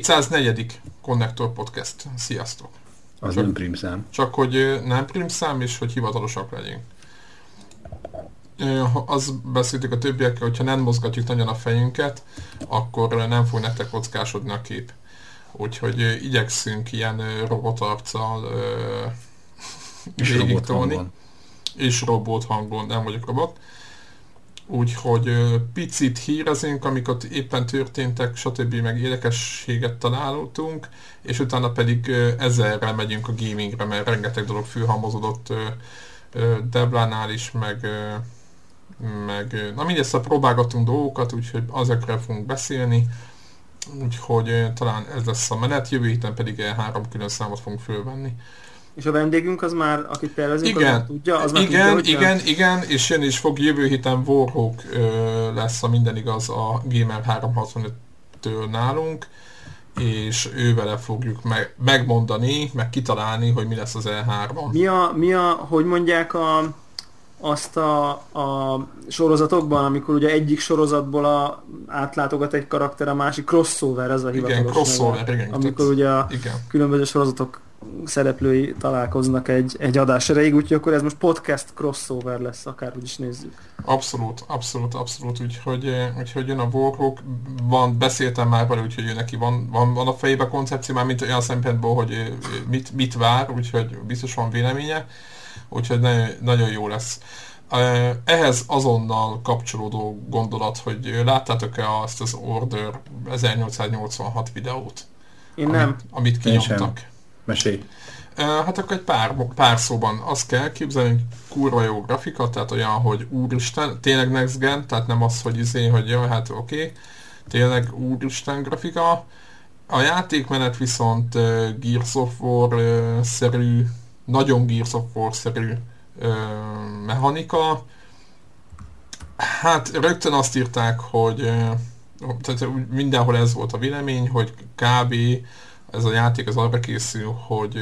204. Connector Podcast. Sziasztok! Az csak, nem primszám. Csak hogy nem primszám, és hogy hivatalosak legyünk. Az beszéltük a többiekkel, hogyha nem mozgatjuk nagyon a fejünket, akkor nem fog nektek kockásodni a kép. Úgyhogy igyekszünk ilyen robotarccal végig tolni. És robot hangon, nem vagyok robot. Úgyhogy picit hírezünk, amikor éppen történtek, stb. meg érdekességet találtunk, és utána pedig ezerre megyünk a gamingre, mert rengeteg dolog fülhalmozódott Deblánál is, meg, meg na mindezt próbálgatunk dolgokat, úgyhogy azokra fogunk beszélni, úgyhogy talán ez lesz a menet, jövő héten pedig három külön számot fogunk fölvenni. És a vendégünk az már, akit tervezünk, igen, az tudja? Az már igen, tudja, igen, igen, igen, és jön is fog jövő héten Warhawk ö, lesz, a minden igaz, a Gamer 365-től nálunk, és ővele fogjuk meg, megmondani, meg kitalálni, hogy mi lesz az E3-on. Mi a, mi a, hogy mondják a, azt a, a sorozatokban, amikor ugye egyik sorozatból a, átlátogat egy karakter, a másik crossover, ez a hivatalos Igen, crossover, neve, igen. Amikor ugye a igen. különböző sorozatok szereplői találkoznak egy, egy adás erejéig, úgyhogy akkor ez most podcast crossover lesz, akárhogy is nézzük. Abszolút, abszolút, abszolút, úgyhogy, eh, úgyhogy jön a Warhawk, van, beszéltem már vele, úgyhogy ő neki van, van, van a fejében koncepció, már mint olyan szempontból, hogy mit, mit vár, úgyhogy biztos van véleménye, úgyhogy nagyon, nagyon jó lesz. Eh, ehhez azonnal kapcsolódó gondolat, hogy láttátok-e azt az Order 1886 videót? Én nem. Amit, amit kinyomtak. Mesélj. Hát akkor egy pár, pár szóban azt kell képzelni, kurva jó grafika, tehát olyan, hogy úristen, tényleg next gen, tehát nem az, hogy izé, hogy jó, hát oké, okay, tényleg úristen grafika. A játékmenet viszont uh, Gears of War-szerű, nagyon Gears of War-szerű uh, mechanika. Hát rögtön azt írták, hogy uh, tehát mindenhol ez volt a vélemény, hogy kb ez a játék az arra készül, hogy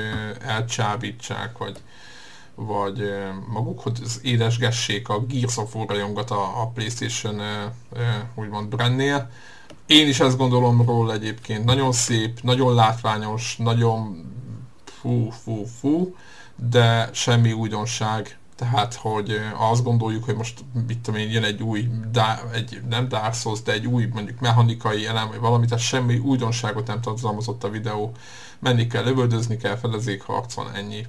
elcsábítsák, vagy, vagy magukhoz édesgessék a Gears of War a, a Playstation úgymond brandnél. Én is ezt gondolom róla egyébként. Nagyon szép, nagyon látványos, nagyon fú, fú, fú, de semmi újdonság tehát, hogy azt gondoljuk, hogy most mit tudom én, jön egy új, egy, nem Dark Souls, de egy új mondjuk mechanikai elem, vagy valami, tehát semmi újdonságot nem tartalmazott a videó. Menni kell, lövöldözni kell, felezék, harc van, ennyi.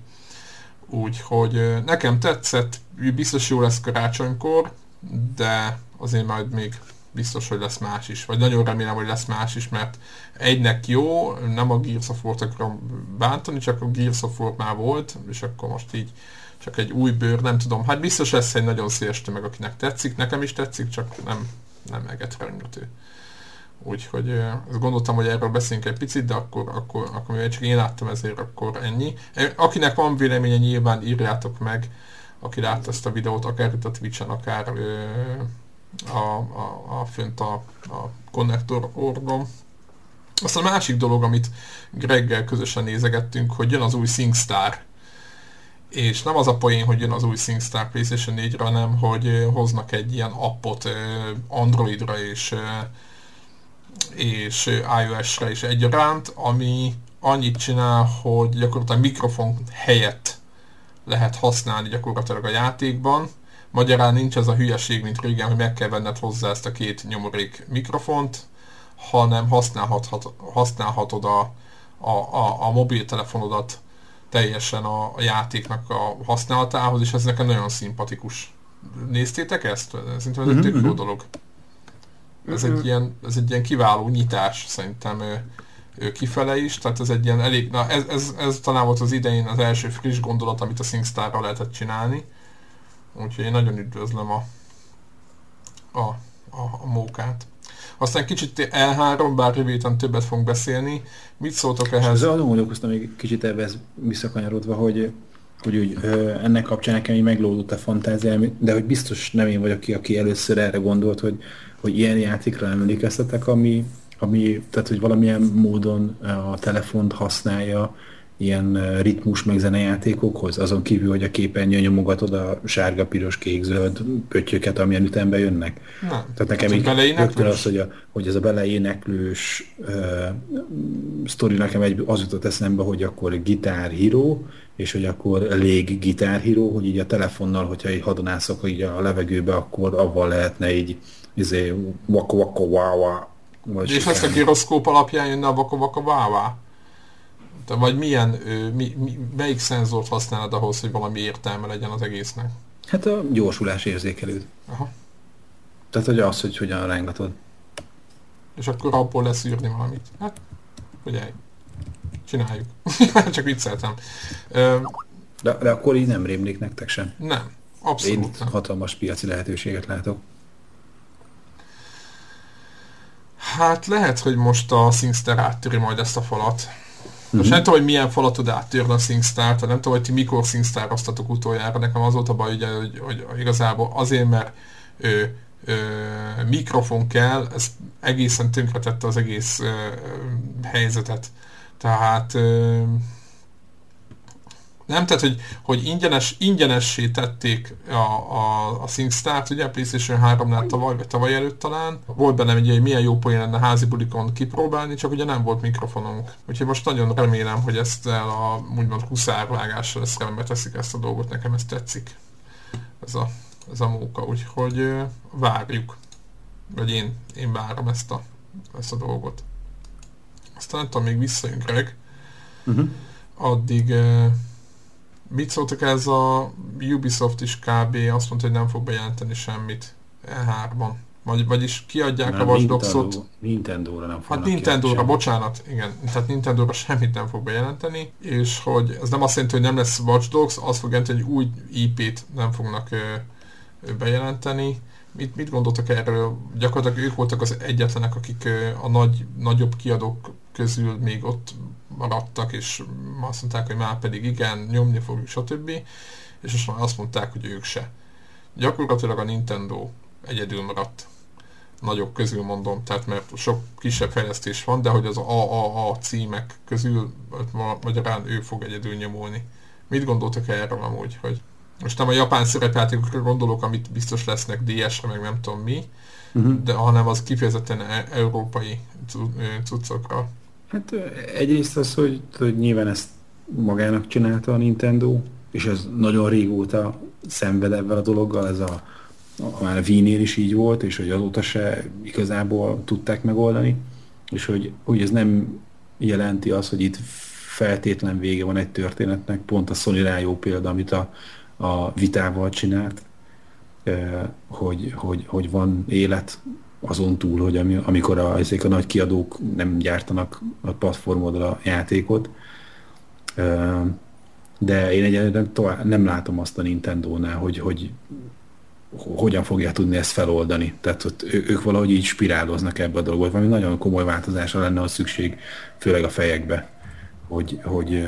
Úgyhogy nekem tetszett, biztos jó lesz karácsonykor, de azért majd még biztos, hogy lesz más is. Vagy nagyon remélem, hogy lesz más is, mert egynek jó, nem a Gears of War-t akarom bántani, csak a Gears of War már volt, és akkor most így csak egy új bőr, nem tudom. Hát biztos lesz egy nagyon széles tömeg, akinek tetszik, nekem is tetszik, csak nem, nem egetrengető. Úgyhogy ezt gondoltam, hogy erről beszélünk egy picit, de akkor, akkor, akkor mivel csak én láttam ezért, akkor ennyi. Akinek van véleménye, nyilván írjátok meg, aki látta ezt a videót, akár itt a Twitch-en, akár ö, a, a, a fönt a, a konnektor orgon. Aztán a másik dolog, amit Greggel közösen nézegettünk, hogy jön az új SingStar és nem az a poén, hogy jön az új SingStar PlayStation 4-re, hanem hogy hoznak egy ilyen appot Androidra és, és iOS-re is egyaránt, ami annyit csinál, hogy gyakorlatilag mikrofon helyett lehet használni gyakorlatilag a játékban. Magyarán nincs ez a hülyeség, mint régen, hogy meg kell venned hozzá ezt a két nyomorék mikrofont, hanem használhatod, használhatod a, a, a, a mobiltelefonodat teljesen a, a játéknak a használatához, és ez nekem nagyon szimpatikus. Néztétek ezt? Szerintem ez egy tök jó mhm. dolog. Ez egy, ilyen, ez egy ilyen kiváló nyitás szerintem ő, ő kifele is, tehát ez egy ilyen elég, na ez, ez, ez talán volt az idején az első friss gondolat, amit a SingStar-ra lehetett csinálni. Úgyhogy én nagyon üdvözlöm a, a, a, a mókát. Aztán kicsit L3, bár jövő többet fogunk beszélni. Mit szóltok ehhez? És azon gondolkoztam még kicsit ebbe visszakanyarodva, hogy hogy úgy, ö, ennek kapcsán nekem így meglódult a fantáziám, de hogy biztos nem én vagyok ki, aki először erre gondolt, hogy, hogy ilyen játékra emlékeztetek, ami, ami, tehát hogy valamilyen módon a telefont használja ilyen ritmus meg zenejátékokhoz, azon kívül, hogy a képernyőn nyomogatod a sárga, piros, kék, zöld pöttyöket, amilyen ütemben jönnek. Nem. Tehát nekem így rögtön az, hogy, a, hogy ez a beleéneklős uh, sztori nekem egy, az jutott eszembe, hogy akkor gitár hero, és hogy akkor lég gitár hero, hogy így a telefonnal, hogyha így hadonászok így a levegőbe, akkor avval lehetne így izé, waka waka wawa, vagy És ezt a gyroszkóp alapján jönne a vává? Vagy milyen, mi, mi, melyik szenzort használod ahhoz, hogy valami értelme legyen az egésznek? Hát a gyorsulás érzékelőd. Aha. Tehát, hogy az, hogy hogyan rángatod. És akkor abból leszűrni valamit. Hát, ugye, csináljuk. Csak vicceltem. Ö, De, de akkor így nem rémlik nektek sem. nem, Én abszolút nem. hatalmas piaci lehetőséget látok. Hát lehet, hogy most a SingStar áttöri majd ezt a falat. Most nem tudom, hogy milyen falat tud áttörni a SingStar, tehát nem tudom, hogy ti mikor SingStar-oztatok utoljára. Nekem az volt a baj, ugye, hogy, hogy igazából azért, mert ö, ö, mikrofon kell, ez egészen tönkretette az egész ö, helyzetet. Tehát ö, nem, tehát, hogy, hogy ingyenes, ingyenessé tették a, a, a SingStar-t, ugye a PlayStation 3-nál tavaly, vagy tavaly előtt talán. Volt bennem egy, hogy milyen jó poén lenne házi bulikon kipróbálni, csak ugye nem volt mikrofonunk. Úgyhogy most nagyon remélem, hogy ezt el a úgymond huszárvágással ezt rendbe teszik ezt a dolgot, nekem ez tetszik. Ez a, ez a móka, úgyhogy várjuk. Vagy én, én várom ezt a, ezt a dolgot. Aztán nem tudom, még visszajön Greg. Uh-huh. Addig eh, mit szóltak ez a Ubisoft is kb. azt mondta, hogy nem fog bejelenteni semmit E3-ban. Vagy, vagyis kiadják a Watch Dogs-ot. Nintendo-ra nem Hát Nintendo-ra, bocsánat, igen, tehát Nintendo-ra semmit nem fog bejelenteni, és hogy ez nem azt jelenti, hogy nem lesz Watch Dogs, azt fog jelenteni, hogy új IP-t nem fognak ö, bejelenteni. Mit, mit gondoltak erről? Gyakorlatilag ők voltak az egyetlenek, akik ö, a nagy, nagyobb kiadók közül még ott maradtak, és azt mondták, hogy már pedig igen, nyomni fogjuk, stb. És most már azt mondták, hogy ők se. Gyakorlatilag a Nintendo egyedül maradt nagyok közül mondom, tehát mert sok kisebb fejlesztés van, de hogy az AAA címek közül ma- magyarán ő fog egyedül nyomulni. Mit gondoltak erről amúgy, hogy most nem a japán szerepjátékokra gondolok, amit biztos lesznek DS-re, meg nem tudom mi, Uh-huh. de hanem az kifejezetten európai cuccokra. Hát egyrészt az, hogy, hogy nyilván ezt magának csinálta a Nintendo, és ez nagyon régóta szenved ebben a dologgal, ez a, a már a Wii-nél is így volt, és hogy azóta se igazából tudták megoldani, és hogy, hogy ez nem jelenti azt, hogy itt feltétlen vége van egy történetnek, pont a Sony rá jó példa, amit a, a vitával csinált, hogy, hogy, hogy van élet azon túl, hogy ami, amikor a, ezek a nagy kiadók nem gyártanak a platformodra játékot. De én egyelőre nem látom azt a Nintendo-nál, hogy, hogy hogyan fogják tudni ezt feloldani. Tehát ott ők valahogy így spiráloznak ebbe a dologba. Valami nagyon komoly változásra lenne a szükség, főleg a fejekbe, hogy, hogy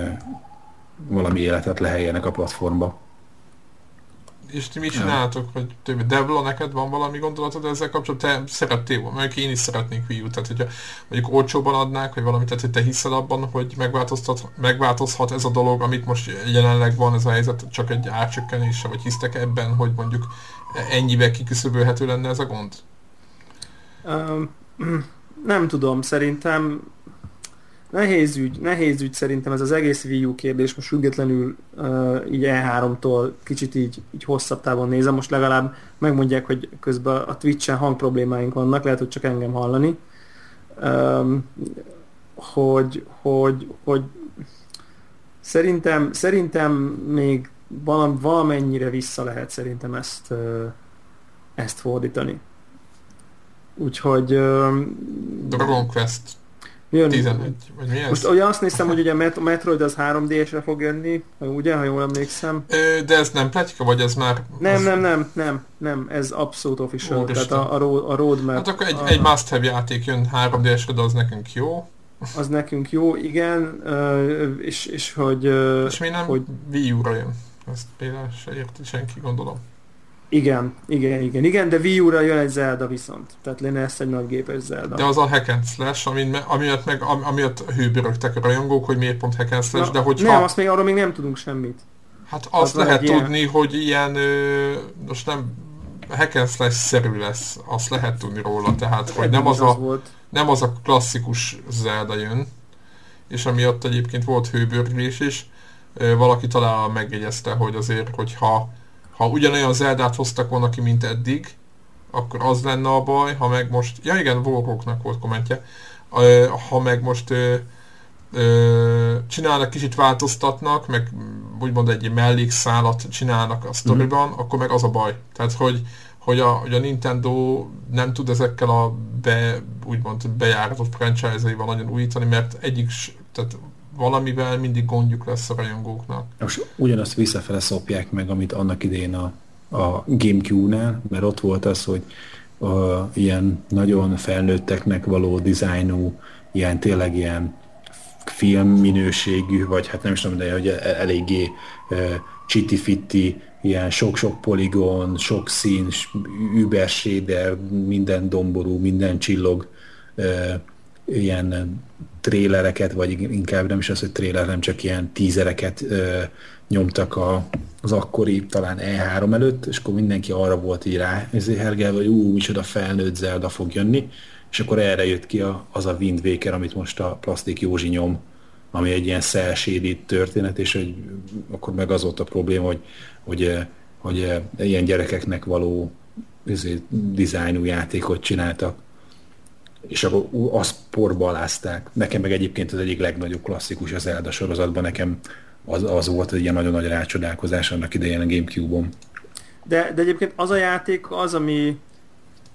valami életet leheljenek a platformba. És ti mit csináltok, vagy többi? Devla, neked van valami gondolatod ezzel kapcsolatban? Te szerettél volna, mert én is szeretnék Wii U, tehát hogyha mondjuk olcsóban adnák, vagy valamit, tehát hogy te hiszel abban, hogy megváltoztat, megváltozhat ez a dolog, amit most jelenleg van ez a helyzet, csak egy árcsökkenése, vagy hisztek ebben, hogy mondjuk ennyivel kiküszöbölhető lenne ez a gond? Um, nem tudom, szerintem nehéz ügy, nehéz ügy szerintem ez az egész Wii U kérdés, most függetlenül uh, így E3-tól kicsit így, így hosszabb távon nézem, most legalább megmondják, hogy közben a Twitch-en hangproblémáink vannak, lehet, hogy csak engem hallani, um, hogy, hogy, hogy szerintem, szerintem még valam, valamennyire vissza lehet szerintem ezt, uh, ezt fordítani. Úgyhogy uh, Dragon Quest jön, 11, vagy mi ez? most ugye azt néztem, hogy ugye a Met- Metroid az 3DS-re fog jönni, ugye, ha jól emlékszem. De ez nem pletyka, vagy ez már... Nem, az... nem, nem, nem, nem, ez abszolút official, Úristen. tehát a, a, road, a roadmap Hát akkor egy, a, egy must-have játék jön 3DS-re, de az nekünk jó. az nekünk jó, igen, és, és hogy, És mi nem hogy Wii U-ra jön. Ezt például se érti senki, gondolom. Igen, igen, igen, igen, de Wii U-ra jön egy Zelda viszont. Tehát lenne ezt egy nagy gépes Zelda. De az a hack and slash, amin, amiatt, meg, amiatt hőbörögtek a rajongók, hogy miért pont hack and slash, Na, de hogyha... Nem, azt még arról még nem tudunk semmit. Hát azt Az lehet egy ilyen- tudni, hogy ilyen, ö, most nem hack and slash-szerű lesz, azt lehet tudni róla, tehát hogy nem az, is a, volt. nem az a klasszikus Zelda jön, és amiatt egyébként volt hőbörgés is, Ö, valaki talán megjegyezte, hogy azért, hogyha ha ugyanolyan Zeldát hoztak volna ki, mint eddig, akkor az lenne a baj, ha meg most, ja igen, Warhawknak volt kommentje, ha meg most csinálnak, kicsit változtatnak, meg úgymond egy mellékszálat csinálnak a sztoriban, mm. akkor meg az a baj. Tehát, hogy, hogy, a, hogy a Nintendo nem tud ezekkel a be, úgymond bejáratott franchise-aival nagyon újítani, mert egyik, tehát valamivel mindig gondjuk lesz a rajongóknak. Most ugyanazt visszafele szopják meg, amit annak idején a, a GameCube-nál, mert ott volt az, hogy a, ilyen nagyon felnőtteknek való dizájnú, ilyen tényleg ilyen film minőségű, vagy hát nem is tudom, de hogy e- eléggé e, csiti-fitti, ilyen sok-sok poligon, sok szín, s- über shader, minden domború, minden csillog, e, ilyen trélereket, vagy inkább nem is az, hogy tréler, nem csak ilyen tízereket ö, nyomtak a, az akkori talán E3 előtt, és akkor mindenki arra volt így rá ezért hergelve, hogy ú, micsoda felnőtt Zelda fog jönni, és akkor erre jött ki a, az a Wind Waker, amit most a Plastik Józsi nyom, ami egy ilyen cel történet, és hogy akkor meg az volt a probléma, hogy, hogy, hogy eh, ilyen gyerekeknek való ezért, dizájnú játékot csináltak, és akkor azt porba alázták. Nekem meg egyébként az egyik legnagyobb klasszikus az Zelda sorozatban, nekem az, az volt egy ilyen nagyon nagy rácsodálkozás annak idején a Gamecube-on. De, de egyébként az a játék az, ami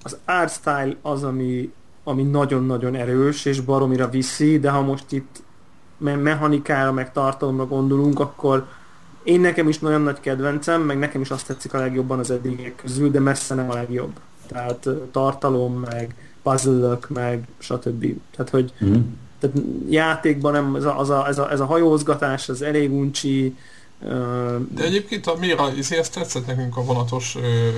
az art style az, ami, ami nagyon-nagyon erős, és baromira viszi, de ha most itt me- mechanikára, meg tartalomra gondolunk, akkor én nekem is nagyon nagy kedvencem, meg nekem is azt tetszik a legjobban az eddigiek közül, de messze nem a legjobb. Tehát tartalom, meg puzzle meg stb. Tehát, hogy Mm. tehát játékban nem, ez a, az a, ez, a, ez a hajózgatás, az elég uncsi, ö, De egyébként a, miért a, izé, ezt tetszett nekünk a vonatos ö,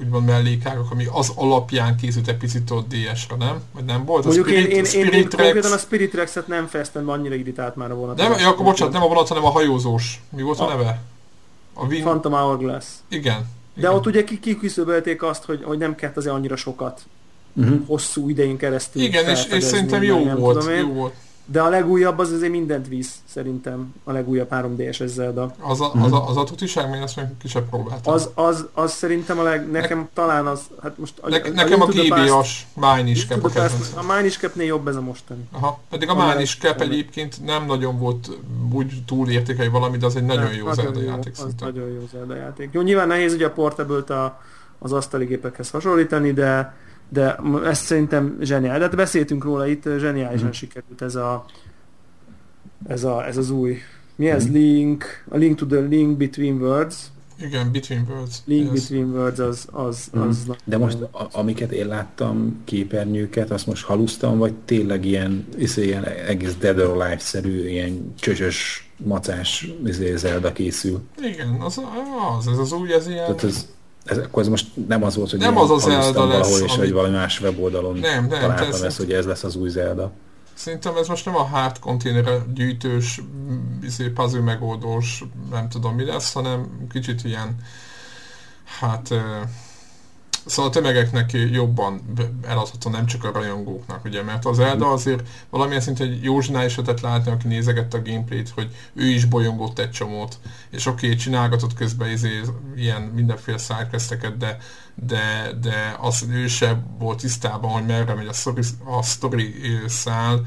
úgymond mellékágak, ami az alapján készült egy picit ott DS-re, nem? Vagy nem volt? A Mondjuk én, én, én, én Spirit konkrétan a Rex, Spirit Rex-et nem fejeztem be, annyira irritált már a vonat. nem, ja, akkor bocsánat, nem a vonat, hanem a hajózós. Mi volt a, A- neve? A Win... Phantom Hourglass. Igen. De igen. ott ugye ki- kiküszöbölték azt, hogy, hogy nem kellett azért annyira sokat Uh-huh. hosszú idején keresztül Igen, és, és szerintem jó nem volt, tudom én. jó volt. De a legújabb az azért mindent visz, szerintem. A legújabb 3DS-es Zelda. Az a, az a, az a tutiság, még ezt meg kisebb próbáltam. Az, az, az szerintem a leg, nekem talán az, hát most... ne, nekem a to the Past- GBA-s Mine is cap a kedvencem. A Mine is Capnél jobb ez a mostani. Aha, pedig a A Mine is cap egyébként nem nagyon volt úgy túlértékelő valami, de az egy nagyon Nem, jó Zelda játék az szerintem. nagyon jó Zelda játék. Jó, nyilván nehéz ugye a portable a, az asztali gépekhez hasonlítani, de, de ezt szerintem zseniális. De hát beszéltünk róla itt, zseniálisan Mhm. sikerült ez a, ez, a, ez az új mi ez? Mhm. Link, a Link to the Link Between Worlds. Igen, Between Worlds. Link yes. Between Worlds az, az, Mhm. az De most, a, amiket én láttam, képernyőket, azt most halusztam, vagy tényleg ilyen, izé, ilyen egész Dead or Alive-szerű, ilyen csöcsös, macás izé, Zelda készül. Igen, az, az, ez az új, ez ilyen... Tehát ez, ez, akkor ez most nem az volt, hogy Nem az a Zelda lesz, valahol, és ami- hogy valami más weboldalon Nem, nem, találtam ezt, hogy ez lesz az új Zelda. Szerintem ez most nem a hard container gyűjtős, m, izé, puzzle megoldós, nem tudom mi lesz, hanem kicsit ilyen, hát, szóval a tömegeknek jobban eladható, nem csak a rajongóknak, ugye, mert az Zelda azért valamilyen szinten egy Józsinál is lehetett látni, aki nézegette a gameplayt, hogy ő is bolyongott egy csomót, és oké, okay, csinálgatott közben izé, ilyen mindenféle sidequesteket, de de, de az ő se volt tisztában, hogy merre megy a story, a story ö, szál,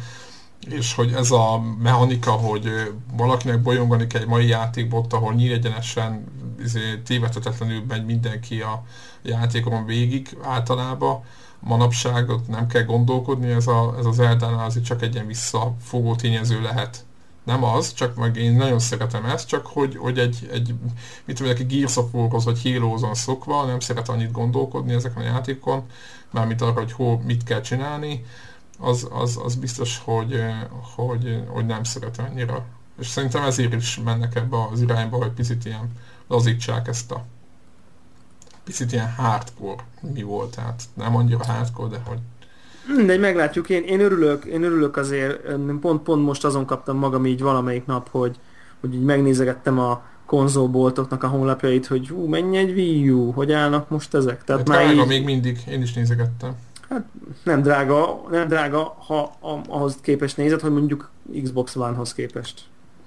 és hogy ez a mechanika, hogy valakinek bolyongani kell egy mai játékbot, ahol nyílegyenesen izé, tévedhetetlenül megy mindenki a játékon végig általában, manapság ott nem kell gondolkodni, ez, a, ez az Eldánál azért csak egy ilyen visszafogó tényező lehet. Nem az, csak meg én nagyon szeretem ezt, csak hogy, hogy egy, egy mit tudom, aki Gears of War-hoz vagy Halo-zon szokva, nem szeret annyit gondolkodni ezeken a játékon, mármint arra, hogy hol mit kell csinálni, az, az, az biztos, hogy, eh, hogy, hogy nem szeret annyira. És szerintem ezért is mennek ebbe az irányba, hogy picit ilyen lazítsák ezt a picit ilyen hardcore mi volt, tehát nem annyira hardcore, de hogy Mindegy, meglátjuk. Én, én örülök, én örülök azért, pont, pont most azon kaptam magam így valamelyik nap, hogy, hogy így megnézegettem a konzolboltoknak a honlapjait, hogy hú, mennyi egy Wii U, hogy állnak most ezek. Tehát már drága így... még mindig, én is nézegettem. Hát nem drága, nem drága, ha ahhoz képest nézed, hogy mondjuk Xbox One-hoz képest.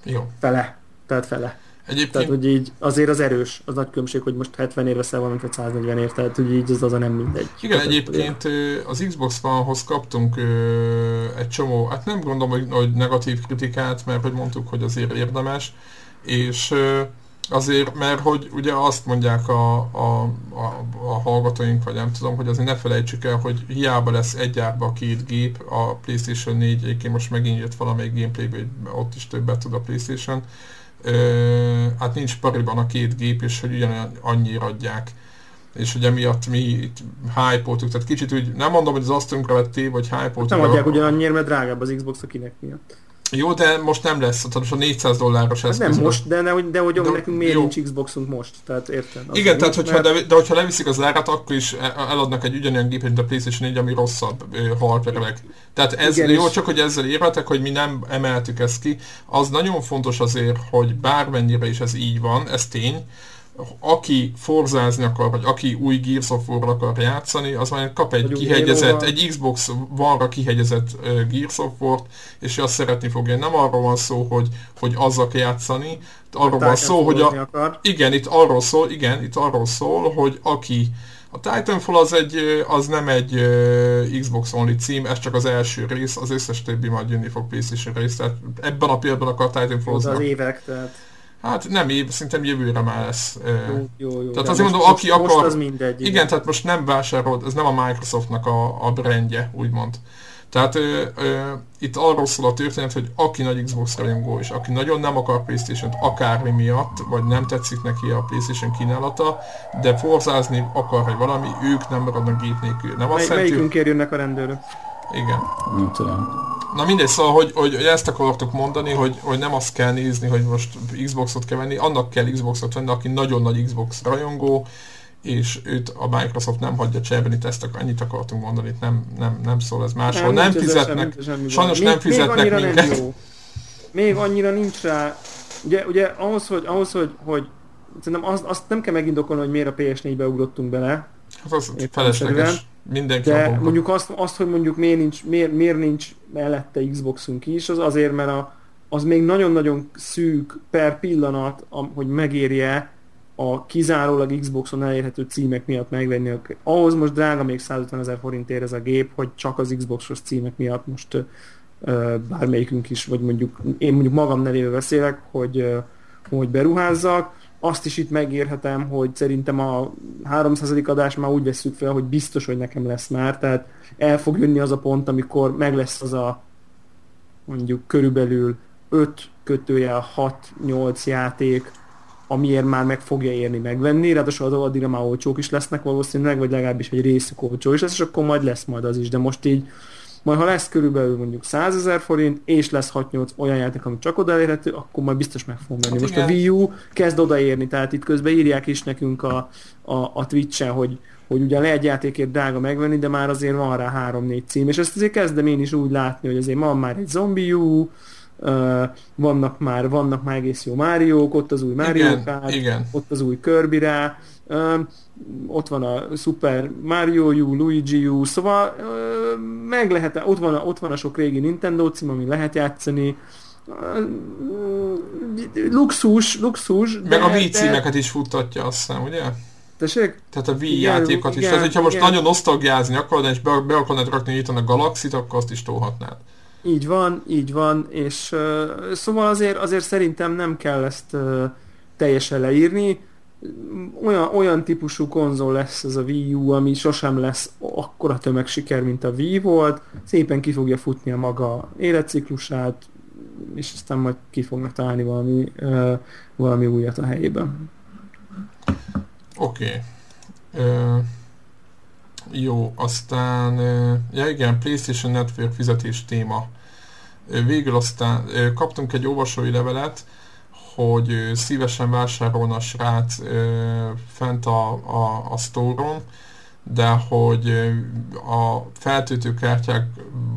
Jó. Fele. Tehát fele. Egyébként... Tehát, hogy így azért az erős, az nagy különbség, hogy most 70 ér veszel valamit, vagy 140 ér, tehát hogy így az az a nem mindegy. Igen, tehát, egyébként az Xbox One-hoz kaptunk egy csomó, hát nem gondolom, hogy, hogy negatív kritikát, mert hogy mondtuk, hogy azért érdemes, és azért, mert hogy ugye azt mondják a, a, a, a hallgatóink, vagy nem tudom, hogy azért ne felejtsük el, hogy hiába lesz egy a két gép, a PlayStation 4 egyébként most megint jött valamelyik gameplay hogy ott is többet tud a PlayStation, ö, hát nincs pariban a két gép, és hogy ugyanolyan annyira adják és hogy emiatt mi itt hype tehát kicsit úgy, nem mondom, hogy az asztalunkra vettél, vagy hype Nem adják ugyanannyira, mert drágább az Xbox a kinek miatt. Jó, de most nem lesz, tehát most a 400 dolláros hát Nem most, de, ne, de hogy de, nekünk miért jó. nincs Xboxunk most, tehát érted? Igen, tehát hogyha, mert... de, de, hogyha leviszik az árat, akkor is eladnak egy ugyanolyan gépet, mint a PlayStation 4, ami rosszabb hardware Tehát ez Igen, jó, és... csak hogy ezzel érvetek, hogy mi nem emeltük ezt ki. Az nagyon fontos azért, hogy bármennyire is ez így van, ez tény, aki forzázni akar, vagy aki új Gears of war akar játszani, az már kap egy kihegyezett, egy Xbox van kihegyezett uh, Gears of War-t, és azt szeretni fogja. Nem arról van szó, hogy, hogy azzal játszani, arról van szó, hogy a, akar. igen, itt arról szól, igen, itt arról szól, hogy aki a Titanfall az, egy, az nem egy uh, Xbox Only cím, ez csak az első rész, az összes többi majd jönni fog PlayStation rész, tehát ebben a pillanatban akar Titanfall az évek, tehát... Hát nem év, szerintem jövőre már lesz. Jó, jó, jó. Tehát azért mondom, aki most, akar... Most az mindegy. Igen, igen, tehát most nem vásárolt, ez nem a Microsoftnak a, a brandje, úgymond. Tehát ö, ö, itt arról szól a történet, hogy aki nagy Xbox rajongó, és aki nagyon nem akar Playstation-t akármi miatt, vagy nem tetszik neki a Playstation kínálata, de forzázni akar, hogy valami, ők nem maradnak gép nélkül. Nem azt Mely, melyikünk érjönnek a rendőrök? Igen. Nem tudom. Na mindegy, szóval, hogy, hogy, hogy ezt akartok mondani, hogy, hogy nem azt kell nézni, hogy most Xboxot kell venni, annak kell Xboxot venni, aki nagyon nagy Xbox rajongó, és őt a Microsoft nem hagyja cserben, itt ezt ennyit akartunk mondani, itt nem, nem, nem szól ez máshol. Nem, nem fizetnek, semmi, semmi sajnos még, nem fizetnek még minket. Nem jó. Még annyira nincs rá, ugye, ugye ahhoz, hogy, ahhoz, hogy, hogy szerintem azt, azt nem kell megindokolni, hogy miért a PS4-be ugrottunk bele. Hát az felesleges. Mindenki De mondjuk azt, azt, hogy mondjuk miért nincs, miért, miért nincs mellette Xboxunk is, az azért, mert a, az még nagyon-nagyon szűk per pillanat, hogy megérje a kizárólag Xboxon elérhető címek miatt megvenni. Ahhoz most drága még 150 ezer forintért ez a gép, hogy csak az Xboxos címek miatt most uh, bármelyikünk is, vagy mondjuk én mondjuk magam nevébe beszélek, hogy, uh, hogy beruházzak azt is itt megérhetem, hogy szerintem a 300. adás már úgy veszük fel, hogy biztos, hogy nekem lesz már, tehát el fog jönni az a pont, amikor meg lesz az a mondjuk körülbelül 5 kötője 6-8 játék, amiért már meg fogja érni megvenni, ráadásul addigra már olcsók is lesznek valószínűleg, vagy legalábbis egy részük olcsó is lesz, és akkor majd lesz majd az is, de most így majd ha lesz körülbelül mondjuk 100 ezer forint, és lesz 6-8 olyan játék, ami csak oda elérhető, akkor majd biztos meg fogom venni. Hát Most igen. a Wii U kezd odaérni, tehát itt közben írják is nekünk a, a, a Twitch-en, hogy, hogy ugyan lehet játékért drága megvenni, de már azért van rá 3-4 cím, és ezt azért kezdem én is úgy látni, hogy azért van már egy Zombie U, Uh, vannak már vannak már egész jó Máriók, ott az új Mario Kart, ott az új Kirby rá, uh, ott van a Super Mario U, Luigi U, szóval meg lehet, ott van, a, ott van a sok régi Nintendo cím, ami lehet játszani, luxus, luxus. Meg de, a Wii címeket is futtatja, azt hiszem, ugye? Tessék? Tehát a Wii igen, játékokat igen, is. Tehát, hogyha most igen. nagyon nosztalgiázni akarod, és be, be akarnád rakni itt a Galaxy-t, akkor azt is tolhatnád. Így van, így van, és uh, szóval azért, azért szerintem nem kell ezt uh, teljesen leírni. Olyan, olyan típusú konzol lesz ez a Wii U, ami sosem lesz akkora tömegsiker, mint a Wii volt. Szépen ki fogja futni a maga életciklusát, és aztán majd ki fognak találni valami, uh, valami újat a helyében. Oké. Okay. Uh, jó, aztán, uh, ja igen, PlayStation Network fizetés téma végül aztán kaptunk egy olvasói levelet, hogy szívesen vásárolna a srác fent a, a, a store de hogy a feltöltőkártyák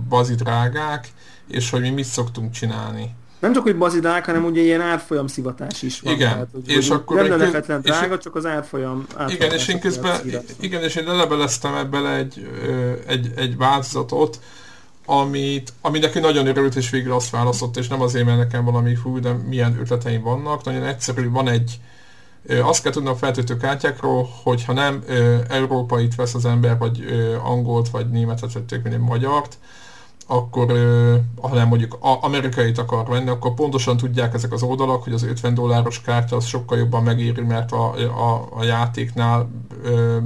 bazi drágák, és hogy mi mit szoktunk csinálni. Nem csak, hogy bazidák, hanem ugye ilyen árfolyam szivatás is van. Igen, tehát, hogy és akkor... Nem lefetlen drága, és, csak az árfolyam, árfolyam Igen, és én közben, igen, és én lelebeleztem ebből egy, egy, egy változatot, amit, ami neki nagyon örült, és végül azt választott, és nem azért, mert nekem valami fú, de milyen ötleteim vannak. Nagyon egyszerű, van egy, azt kell tudnom a feltöltő kártyákról, hogyha nem európait vesz az ember, vagy angolt, vagy németet, vagy tök magyart, akkor ha nem mondjuk amerikait akar venni, akkor pontosan tudják ezek az oldalak, hogy az 50 dolláros kártya az sokkal jobban megéri, mert a, a, a játéknál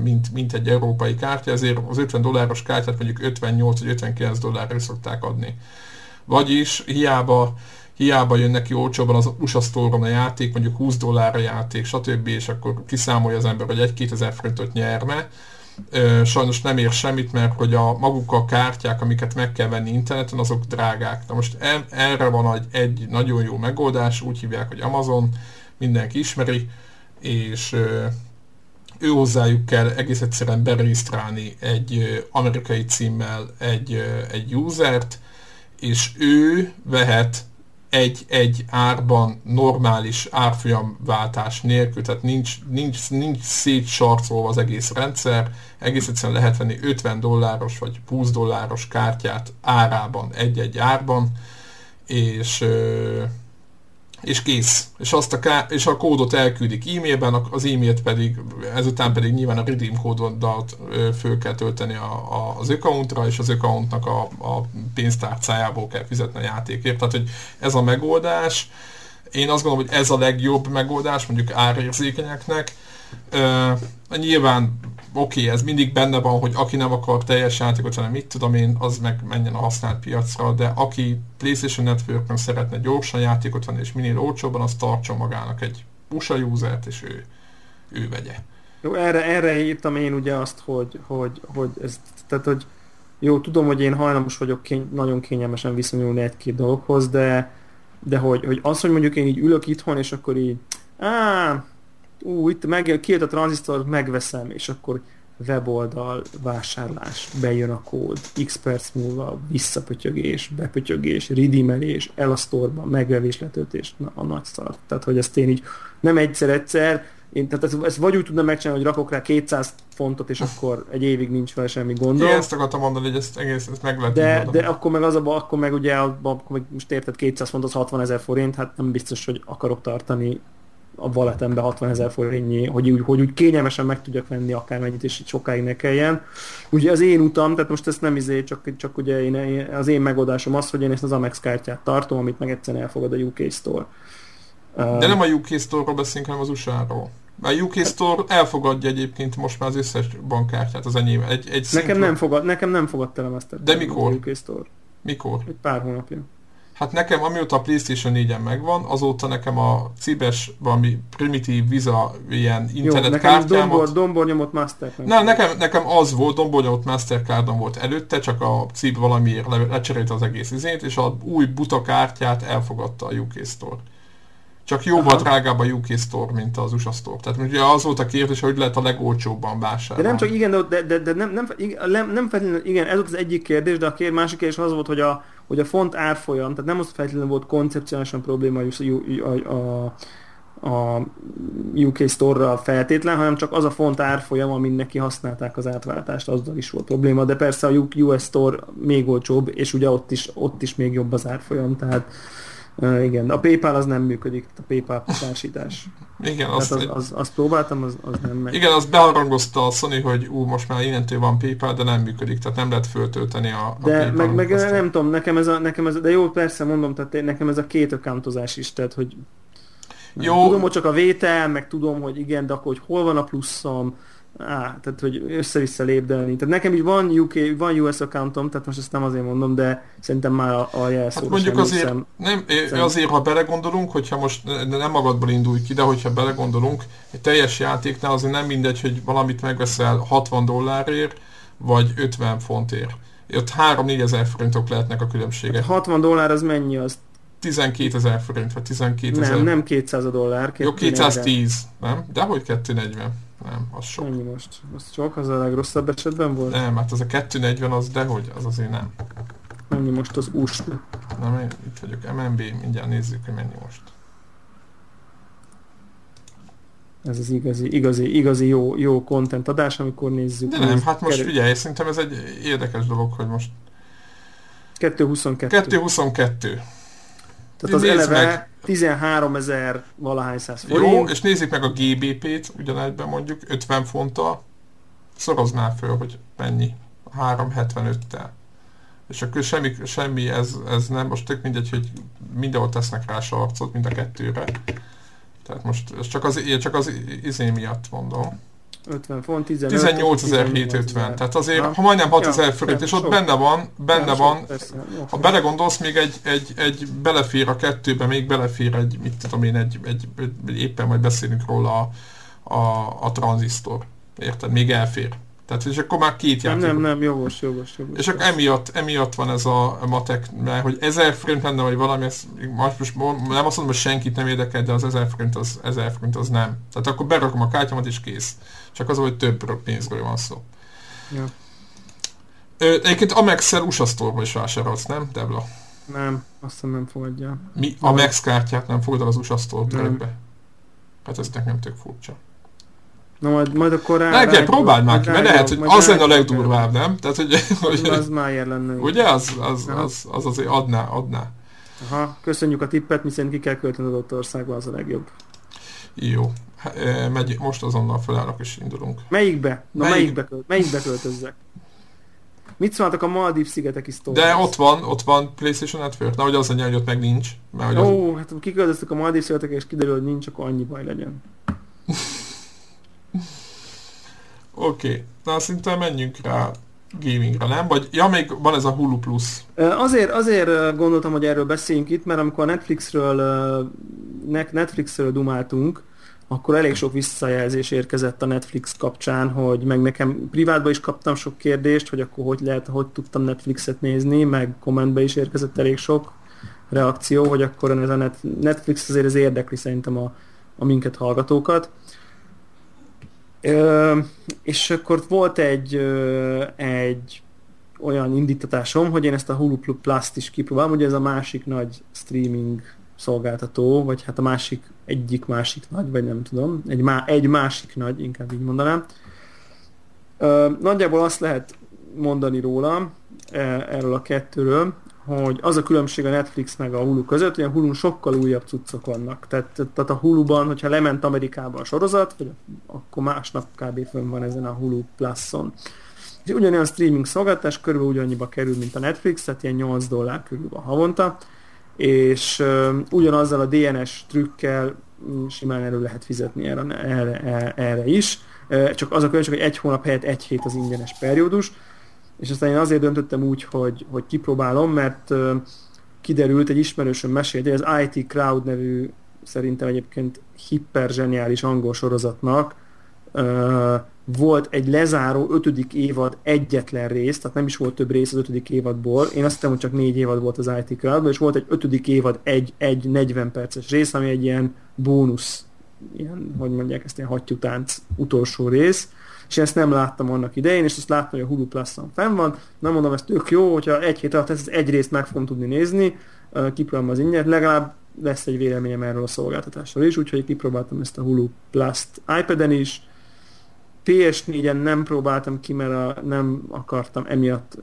mint, mint egy európai kártya, ezért az 50 dolláros kártyát mondjuk 58 vagy 59 dollárra szokták adni. Vagyis hiába hiába jön neki olcsóban az USA a játék, mondjuk 20 dollár a játék, stb. és akkor kiszámolja az ember, hogy 1-2 ezer forintot nyerne, sajnos nem ér semmit, mert hogy a maguk a kártyák, amiket meg kell venni interneten, azok drágák. Na most erre van egy, egy nagyon jó megoldás, úgy hívják, hogy Amazon, mindenki ismeri, és ő hozzájuk kell egész egyszerűen beregisztrálni egy amerikai címmel egy, egy usert, és ő vehet egy-egy árban normális árfolyamváltás nélkül, tehát nincs, nincs, nincs szétsarcolva az egész rendszer, egész egyszerűen lehet venni 50 dolláros vagy 20 dolláros kártyát árában, egy-egy árban, és és kész. És, azt a, ká- és a kódot elküldik e-mailben, az e-mailt pedig, ezután pedig nyilván a redeem kódot föl kell tölteni a, a, az accountra, és az accountnak a, a pénztárcájából kell fizetni a játékért. Tehát, hogy ez a megoldás, én azt gondolom, hogy ez a legjobb megoldás, mondjuk árérzékenyeknek. Uh, nyilván oké, ez mindig benne van, hogy aki nem akar teljes játékot, hanem mit tudom én, az meg menjen a használt piacra, de aki PlayStation network szeretne gyorsan játékot venni, és minél olcsóbban, az tartson magának egy USA usert, és ő, ő vegye. Jó, erre, erre írtam én ugye azt, hogy, hogy, hogy ez, tehát, hogy jó, tudom, hogy én hajlamos vagyok kény, nagyon kényelmesen viszonyulni egy-két dologhoz, de, de hogy, hogy az, hogy mondjuk én így ülök itthon, és akkor így, á, ú, itt meg, kijött a tranzisztor, megveszem, és akkor weboldal, vásárlás, bejön a kód, x perc múlva visszapötyögés, bepötyögés, ridimelés, el a sztorba, megvevés, letöltés, na, a nagy szar. Tehát, hogy ezt én így nem egyszer-egyszer, én, tehát ezt, ezt vagy úgy tudnám megcsinálni, hogy rakok rá 200 fontot, és akkor egy évig nincs fel semmi gondom. Igen, ezt akartam mondani, hogy ezt egész ezt meg lehet de, de akkor meg az a akkor meg ugye, akkor meg most érted 200 font az 60 ezer forint, hát nem biztos, hogy akarok tartani a walletembe 60 ezer forintnyi, hogy úgy, hogy úgy kényelmesen meg tudjak venni akármennyit, és így sokáig ne kelljen. Ugye az én utam, tehát most ezt nem izé, csak, csak ugye én, az én megoldásom az, hogy én ezt az Amex kártyát tartom, amit meg egyszerűen elfogad a UK Store. De nem a UK Store-ról beszélünk, hanem az USA-ról. A UK Store elfogadja egyébként most már az összes bankkártyát az enyém. Egy, egy nekem, nem fogad, nekem nem fogadta el ezt. De mikor? A UK Store. Mikor? Egy pár hónapja. Hát nekem, amióta a Playstation 4-en megvan, azóta nekem a cibes valami primitív Visa ilyen internetkártyámat... Jó, dombor, dombornyomott Mastercard. Nem, nekem, nekem az volt, dombornyomott Mastercardon volt előtte, csak a cib valamiért le, lecserélte az egész izét, és a új buta kártyát elfogadta a UK Store. Csak jóval Aha. drágább a UK Store, mint az USA Store. Tehát ugye az volt a kérdés, hogy lehet a legolcsóbban vásárolni. De nem csak igen, de, de, de nem, nem, nem, nem feltétlenül, igen, ez volt az egyik kérdés, de a kér, másik kérdés az volt, hogy a, hogy a font árfolyam, tehát nem az feltétlenül volt koncepcionálisan probléma a, a, a, UK Store-ra feltétlen, hanem csak az a font árfolyam, amin neki használták az átváltást, azzal is volt probléma, de persze a US Store még olcsóbb, és ugye ott is, ott is még jobb az árfolyam, tehát Uh, igen, a PayPal az nem működik, a PayPal társítás. igen, azt, az, az, az, próbáltam, az, az nem megy. Igen, az beharangozta a Sony, hogy ú, most már innentől van PayPal, de nem működik, tehát nem lehet föltölteni a, a de PayPal. Meg, meg nem tudom, nekem ez, a, nekem ez a, de jó, persze mondom, tehát nekem ez a két accountozás is, tehát hogy jó. Tudom, hogy csak a vétel, meg tudom, hogy igen, de akkor hogy hol van a pluszom, Á, tehát hogy össze-vissza lépdelni. Tehát nekem is van UK, van US accountom, tehát most ezt nem azért mondom, de szerintem már a, a jelszóra hát mondjuk azért, hiszem, nem, szerintem... azért, ha belegondolunk, hogyha most nem magadból indulj ki, de hogyha belegondolunk, egy teljes játéknál azért nem mindegy, hogy valamit megveszel 60 dollárért, vagy 50 fontért. Ott 3-4 ezer forintok lehetnek a különbségek. Hát 60 dollár az mennyi? Az 12 ezer forint, vagy 12 ezer... Nem, nem 200 a dollár. Jó, 210, nem? De hogy 240? Nem, az sok. Mennyi most? Az sok, az a legrosszabb esetben volt? Nem, hát az a 240 az dehogy, az azért nem. Mennyi most az US? Nem, én itt vagyok, MNB, mindjárt nézzük, hogy mennyi most. Ez az igazi, igazi, igazi jó, jó content adás, amikor nézzük. De nem, hát most figyelj, szerintem ez egy érdekes dolog, hogy most 222. 222. Tehát az eleve meg. 13 ezer valahány száz forint. Jó, és nézzük meg a GBP-t, ugyanegyben mondjuk 50 fonttal. Szoroznál föl, hogy mennyi. 375-tel. És akkor semmi, semmi ez, ez nem, most tök mindegy, hogy mindenhol tesznek rá sarcot, mind a kettőre. Tehát most ez csak az, csak az izé miatt mondom. 50 font, 18.750. Tehát azért, ha, ha majdnem 6000 ja, forint, és ott sok. benne van, benne ja, van, sok, ha belegondolsz, még egy, egy, egy belefér a kettőbe, még belefér egy, mit tudom én, egy, egy, egy éppen majd beszélünk róla a, a, a tranzisztor. Érted? Még elfér. Tehát, és akkor már két játék. Nem, nem, nem, jogos, jogos, jogos. És akkor emiatt, emiatt van ez a matek, mert hogy 1000 forint lenne, vagy valami, ez, most nem azt mondom, hogy senkit nem érdekel, de az 1000 forint az, 1000 forint az nem. Tehát akkor berakom a kártyámat és kész. Csak az, hogy több pénzről van szó. Ja. Ö, egyébként Amex-szel USA store is vásárolsz, nem, Debla? Nem, azt nem fogadja. Mi? Amex kártyát nem fogadod az USA store Hát ez nekem tök furcsa. Na majd, majd akkor rá... Ne, kell, próbáld már ki, mert lehet, hogy az lenne a legdurvább, nem? Tehát, hogy, hogy az Mayer lenne. Ugye? Az, az, az, az azért adná, adná. Aha, köszönjük a tippet, miszerint ki kell költeni adott országba, az a legjobb. Jó. Megy, most azonnal felállok és indulunk. Melyikbe? Na Melyik? melyikbe, költ, melyikbe költözzek? Mit szóltak a Maldív szigetek is De ott van, ott van PlayStation Network. Na, hogy az a hogy ott meg nincs. Mert, Ó, az... hát kiköltöztük a Maldív szigetek és kiderül, hogy nincs, akkor annyi baj legyen. Oké, okay. na szerintem menjünk rá gamingre, nem? Vagy, ja, még van ez a Hulu Plus. Azért, azért gondoltam, hogy erről beszéljünk itt, mert amikor a Netflixről, Netflixről dumáltunk, akkor elég sok visszajelzés érkezett a Netflix kapcsán, hogy meg nekem privátban is kaptam sok kérdést, hogy akkor hogy lehet, hogy tudtam Netflixet nézni, meg kommentbe is érkezett elég sok reakció, hogy akkor ez a Netflix azért ez érdekli szerintem a, a minket hallgatókat. És akkor volt egy, egy olyan indítatásom, hogy én ezt a Hulu Plus-t is kipróbálom, ugye ez a másik nagy streaming szolgáltató, vagy hát a másik, egyik másik nagy, vagy nem tudom, egy, má, egy másik nagy, inkább így mondanám. Ö, nagyjából azt lehet mondani róla, e, erről a kettőről, hogy az a különbség a Netflix meg a Hulu között, hogy a Hulu sokkal újabb cuccok vannak. Tehát, tehát a Hulu-ban, hogyha lement Amerikába a sorozat, vagy akkor másnap kb. fönn van ezen a Hulu Plus-on. Ugyanolyan streaming szolgáltatás körülbelül ugyannyiba kerül, mint a Netflix, tehát ilyen 8 dollár körül van havonta, és uh, ugyanazzal a DNS trükkel mm, simán elő lehet fizetni erre, erre, erre is. Csak az a különbség, hogy egy hónap helyett egy hét az ingyenes periódus, és aztán én azért döntöttem úgy, hogy, hogy kipróbálom, mert kiderült, egy ismerősöm mesélt, hogy az IT Crowd nevű szerintem egyébként hiperzseniális angol sorozatnak volt egy lezáró ötödik évad egyetlen rész, tehát nem is volt több rész az ötödik évadból. Én azt hittem, hogy csak négy évad volt az IT crowd és volt egy ötödik évad, egy, egy 40 perces rész, ami egy ilyen bónusz, ilyen, hogy mondják ezt, ilyen hattyútánc utolsó rész, és ezt nem láttam annak idején, és azt láttam, hogy a Hulu Plus-on fenn van. Nem mondom, ez tök jó, hogyha egy hét alatt ezt egy részt meg fogom tudni nézni, kipróbálom az ingyen, legalább lesz egy véleményem erről a szolgáltatásról is, úgyhogy kipróbáltam ezt a Hulu Plus-t iPad-en is, PS4-en nem próbáltam ki, mert a, nem akartam emiatt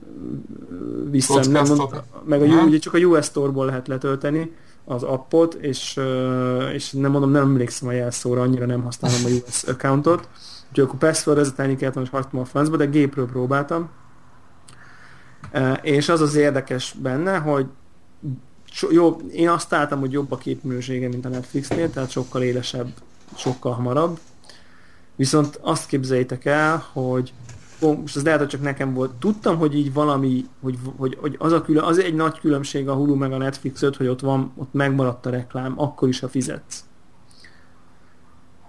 vissza, nem mond, meg a, ugye csak a US Store-ból lehet letölteni az appot, és, és nem mondom, nem emlékszem a jelszóra, annyira nem használom a US accountot, úgyhogy akkor password-ezetelni kellett, most hagytam a francba, de gépről próbáltam. És az az érdekes benne, hogy jó, én azt álltam, hogy jobb a képminősége, mint a Netflixnél, tehát sokkal élesebb, sokkal hamarabb, Viszont azt képzeljétek el, hogy ó, most ez lehet, hogy csak nekem volt. Tudtam, hogy így valami, hogy, hogy, hogy az, a külön, az egy nagy különbség a Hulu meg a Netflix hogy ott van, ott megmaradt a reklám, akkor is, ha fizetsz.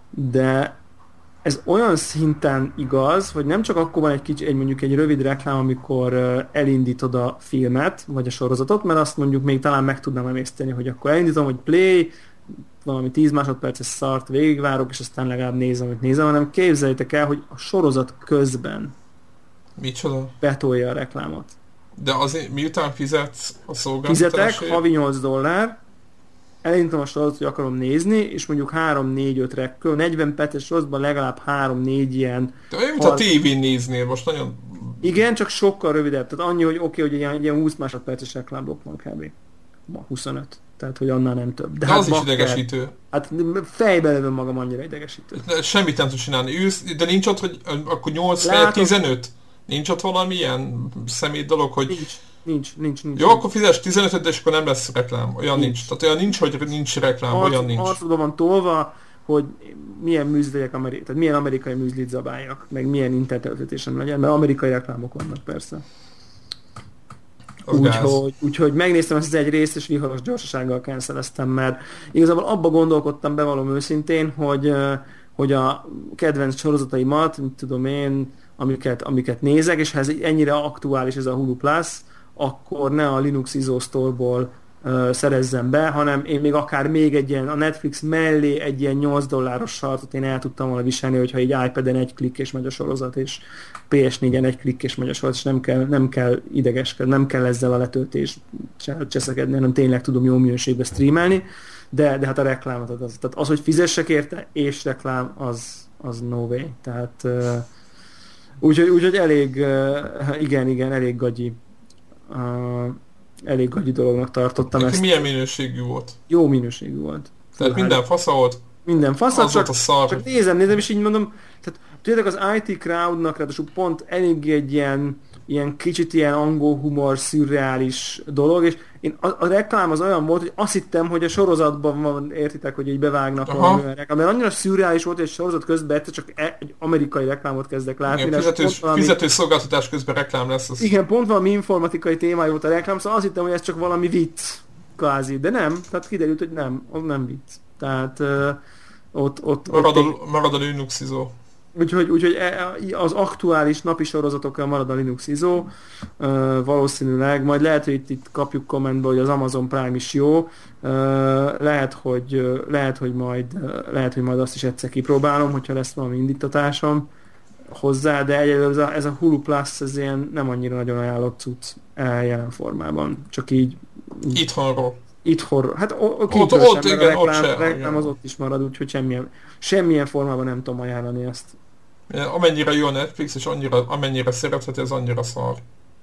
De ez olyan szinten igaz, hogy nem csak akkor van egy kicsi, egy mondjuk egy rövid reklám, amikor elindítod a filmet, vagy a sorozatot, mert azt mondjuk még talán meg tudnám emészteni, hogy akkor elindítom, hogy play, valami 10 másodperces szart végigvárok, és aztán legalább nézem, amit nézem, hanem képzeljétek el, hogy a sorozat közben Micsoda? betolja a reklámot. De azért miután fizetsz a szolgáltatásért? Fizetek, havi 8 dollár, elindítom a sorozatot, hogy akarom nézni, és mondjuk 3-4-5 rekkel, 40 perces sorozatban legalább 3-4 ilyen... De olyan, mint a tévén néznél, most nagyon... Igen, csak sokkal rövidebb. Tehát annyi, hogy oké, okay, hogy ilyen, ilyen 20 másodperces reklámblokk van kb. Ma 25. Tehát, hogy annál nem több. De, De hát az is idegesítő. Hát fejbe lövöm magam annyira idegesítő. De semmit nem tudsz csinálni. Ülsz, de nincs ott, hogy akkor 8 Látom. 15? Nincs ott valami ilyen szemét dolog, hogy... Nincs. Nincs, nincs, nincs. Jó, nincs. akkor fizes 15 és akkor nem lesz reklám. Olyan nincs. nincs. Tehát olyan nincs, hogy nincs reklám, Arc, olyan nincs. Arcodban van tolva, hogy milyen műzliek, ameri- tehát milyen amerikai műzlit zabáljak, meg milyen interneteltetésem legyen, mert amerikai reklámok vannak persze. Úgyhogy, úgyhogy megnéztem ezt az egy részt, és viharos gyorsasággal canceleztem, mert igazából abba gondolkodtam, bevallom őszintén, hogy, hogy a kedvenc sorozataimat, mit tudom én, amiket, amiket nézek, és ha ez ennyire aktuális ez a Hulu Plus, akkor ne a Linux ISO Store-ból uh, be, hanem én még akár még egy ilyen, a Netflix mellé egy ilyen 8 dolláros sartot én el tudtam volna viselni, hogyha egy iPad-en egy klik és megy a sorozat, és PS4-en egy klik és megy a sorozat, és nem kell, nem kell idegeskedni, nem kell ezzel a letöltés cseszekedni, hanem tényleg tudom jó minőségbe streamelni, de, de hát a reklámot az, tehát az, hogy fizessek érte, és reklám, az, az no way. Tehát uh, úgyhogy, úgyhogy elég, igen, igen, elég gagyi uh, elég gagyi dolognak tartottam Neki ezt. milyen minőségű volt? Jó minőségű volt. Tehát minden fasza volt? Minden fasza, csak, a szar. csak nézem, nézem, és így mondom, tehát tudjátok az IT crowdnak ráadásul pont elég egy ilyen, ilyen kicsit ilyen angol humor, szürreális dolog, és én a, a reklám az olyan volt, hogy azt hittem, hogy a sorozatban van, értitek, hogy így bevágnak a reklám. Mert annyira szürreális volt, egy sorozat közben egyszer csak e, egy amerikai reklámot kezdek látni. Igen, fizetős, valami, fizetős szolgáltatás közben reklám lesz. Az... Igen, pont valami informatikai témája volt a reklám, szóval azt hittem, hogy ez csak valami vicc, kvázi. De nem, tehát kiderült, hogy nem, az nem vicc. Tehát uh, ott, ott, marad, ott a, marad a Linux izó. Úgyhogy, úgyhogy e, az aktuális napi sorozatokkal marad a Linux ISO, valószínűleg, majd lehet, hogy itt, itt kapjuk kommentbe, hogy az Amazon Prime is jó, lehet, hogy, lehet, hogy majd, lehet, hogy majd azt is egyszer kipróbálom, hogyha lesz valami indítatásom hozzá, de egyelőre ez a, ez a Hulu Plus ez ilyen nem annyira nagyon ajánlott cucc jelen formában, csak így... Itthonról. Itthon, hát ott, ott, ott, igen, a reklám, ott sem, reklám az ott is marad, úgyhogy semmilyen, semmilyen formában nem tudom ajánlani ezt. Amennyire jó a Netflix, és annyira, amennyire szerethető, ez annyira szar.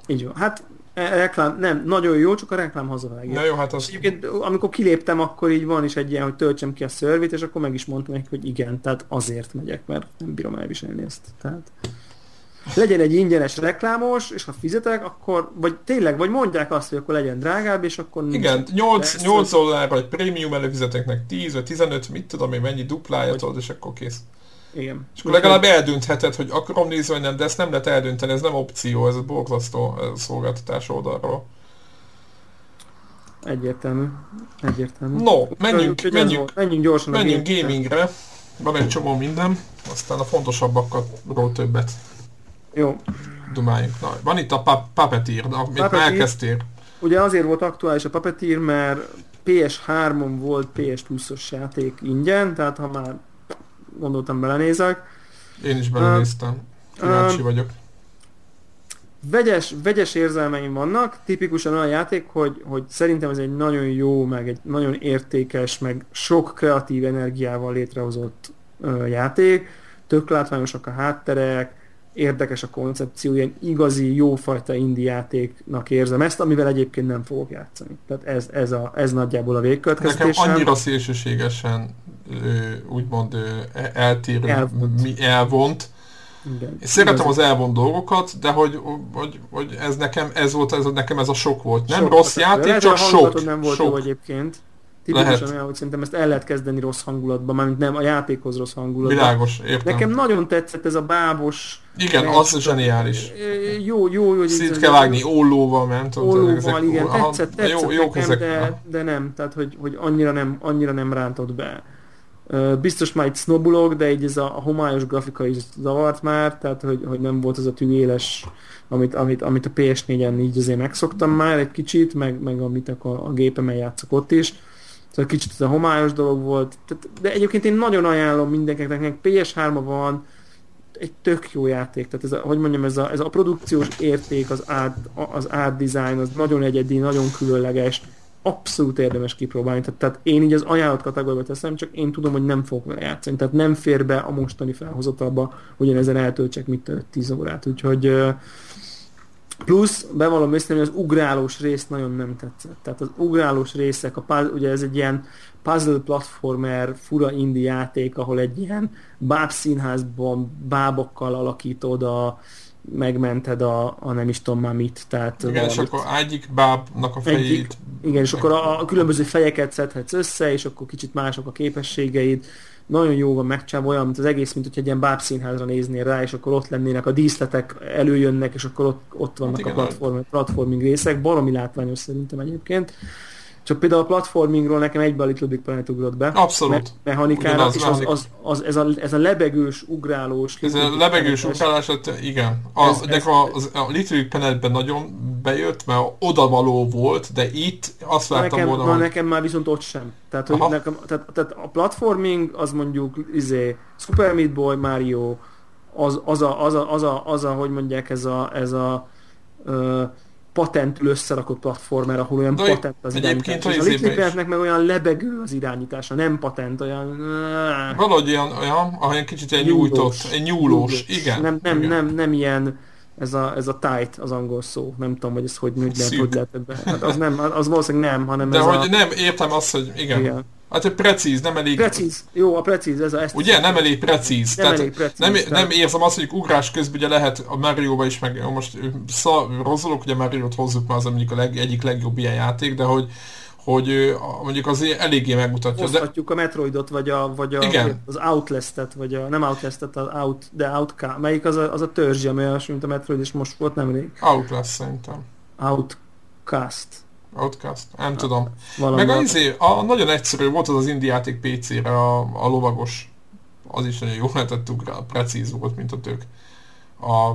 Így van. Hát e, reklám, nem, nagyon jó, csak a reklám hazavágja. Ja, jó, hát az... egyébként, amikor kiléptem, akkor így van is egy ilyen, hogy töltsem ki a szörvét, és akkor meg is mondtam neki, hogy igen, tehát azért megyek, mert nem bírom elviselni ezt. Tehát legyen egy ingyenes reklámos, és ha fizetek, akkor, vagy tényleg, vagy mondják azt, hogy akkor legyen drágább, és akkor... Igen, 8, 8 dollárra egy prémium előfizetek meg 10 vagy 15, mit tudom én, mennyi duplája tudod, és akkor kész. Igen. És akkor legalább eldöntheted, hogy akarom nézni, vagy nem, de ezt nem lehet eldönteni, ez nem opció, ez a borzasztó szolgáltatás oldalról. Egyértelmű. Egyértelmű. No, menjünk, Úgy, menjünk, menjünk gyorsan menjünk gamingre. Van egy csomó minden, aztán a fontosabbakkal többet. Jó. Dumáljunk. Na, van itt a pa Puppeteer, amit Puppeteer. elkezdtél. Ugye azért volt aktuális a Puppeteer, mert PS3-on volt PS Plus-os játék ingyen, tehát ha már gondoltam belenézek. Én is belenéztem. Kíváncsi uh, vagyok. Vegyes, vegyes érzelmeim vannak, tipikusan olyan játék, hogy, hogy szerintem ez egy nagyon jó, meg egy nagyon értékes, meg sok kreatív energiával létrehozott uh, játék. Tök látványosak a hátterek, érdekes a koncepció, ilyen igazi, jófajta indie játéknak érzem ezt, amivel egyébként nem fogok játszani. Tehát ez, ez, a, ez nagyjából a végkövetkeztésem. Nekem annyira szélsőségesen úgymond eltér, elvont. Mi elvont. Igen. Én szeretem az elvont dolgokat, de hogy, hogy, hogy ez nekem ez volt, ez nekem ez a sok volt. Nem sok rossz játék, csak sok. nem volt sok. jó egyébként. Tipikusan olyan, hogy szerintem ezt el lehet kezdeni rossz hangulatban, mármint nem a játékhoz rossz hangulatban. Világos, értem. Nekem nagyon tetszett ez a bábos... Igen, az a zseniális. Jó, jó, jó. Szét kell vágni ollóval, tudom. Ollóval, igen, tetszett, tetszett jó, jó nekem, ezek. De, de nem, tehát hogy, hogy annyira, nem, annyira nem rántott be. Biztos már itt sznobulok, de így ez a, homályos grafika is zavart már, tehát hogy, hogy nem volt az a tűéles, amit, amit, amit a PS4-en így azért megszoktam már egy kicsit, meg, meg amit a, a gépemen játszok ott is. Szóval kicsit ez a homályos dolog volt. Tehát, de egyébként én nagyon ajánlom mindenkinek, PS3-a van, egy tök jó játék. Tehát ez a, hogy mondjam, ez a, ez a produkciós érték, az art, az art design, az nagyon egyedi, nagyon különleges, abszolút érdemes kipróbálni. Tehát, tehát én így az ajánlott kategóriába teszem, csak én tudom, hogy nem fogok vele játszani. Tehát nem fér be a mostani felhozatalba, hogy én ezen eltöltsek mit 10 órát. Úgyhogy Plusz, bevallom őszintén, hogy az ugrálós rész nagyon nem tetszett. Tehát az ugrálós részek, a, ugye ez egy ilyen puzzle platformer, fura indie játék, ahol egy ilyen bábszínházban bábokkal alakítod a, megmented a, a nem is tudom már mit. Tehát igen, valamit. és akkor egyik bábnak a fejét... Egyik, igen, és akkor a, a különböző fejeket szedhetsz össze, és akkor kicsit mások a képességeid nagyon jó van megcsinálva, olyan, mint az egész, mint hogy egy ilyen bábszínházra néznél rá, és akkor ott lennének a díszletek, előjönnek, és akkor ott, ott vannak hát igen, a platform, platforming részek, baromi látványos szerintem egyébként. Csak például a platformingról nekem egybe a Little Big Planet ugrott be. Abszolút. Me- mechanikára, Ugyanaz, és az, az, az, ez, a, ez a lebegős, ugrálós... Ez a lebegős ugrálás, hát igen. Az, ez, ez, a, az, a Little Big Planetben nagyon bejött, mert odavaló volt, de itt azt láttam nekem, volna, na, hogy... nekem már viszont ott sem. Tehát, hogy nekem, tehát, tehát a platforming az mondjuk izé, Super Meat Boy, Mario, az, az, a, az, a, az, a, az a, hogy mondják, ez a, ez a uh, patentül összerakott platformer, ahol olyan De patent az irányítás. A Little meg olyan lebegő az irányítása, nem patent, olyan... Valahogy olyan, olyan ahol kicsit egy nyújtott, egy nyúlós, nyúlós. igen. Nem, nem, igen. nem, nem ilyen ez a, ez a tight az angol szó. Nem tudom, hogy ez hogy, hogy lehet, hogy lehet ebbe. Hát az, nem, az valószínűleg nem, hanem De ez hogy a... nem, értem azt, hogy igen. igen. Hát, hogy precíz, nem elég... Precíz, jó, a precíz, ez a... Ezt Ugye, nem elég precíz. Nem tehát elég precíz. Nem, tehát... nem érzem azt, hogy ugrás közben ugye lehet a mario is, meg most rosszolok, ugye Mario-t hozzuk már az mondjuk a leg, egyik legjobb ilyen játék, de hogy hogy mondjuk azért eléggé megmutatja. Hozhatjuk de... a Metroidot, vagy, a, vagy a, Igen. az Outlast-et, vagy a, nem Outlast-et, az Out, de Outcast. Melyik az a, az a törzs, ami olyasmi, mint a Metroid, és most volt nemrég? Outlast szerintem. Outcast. Outcast? Nem ja, tudom. Valami Meg az, izé, a, nagyon egyszerű volt az az indie játék PC-re, a, a lovagos. Az is nagyon jó lehetett ugrál, precíz volt, mint a tök. A...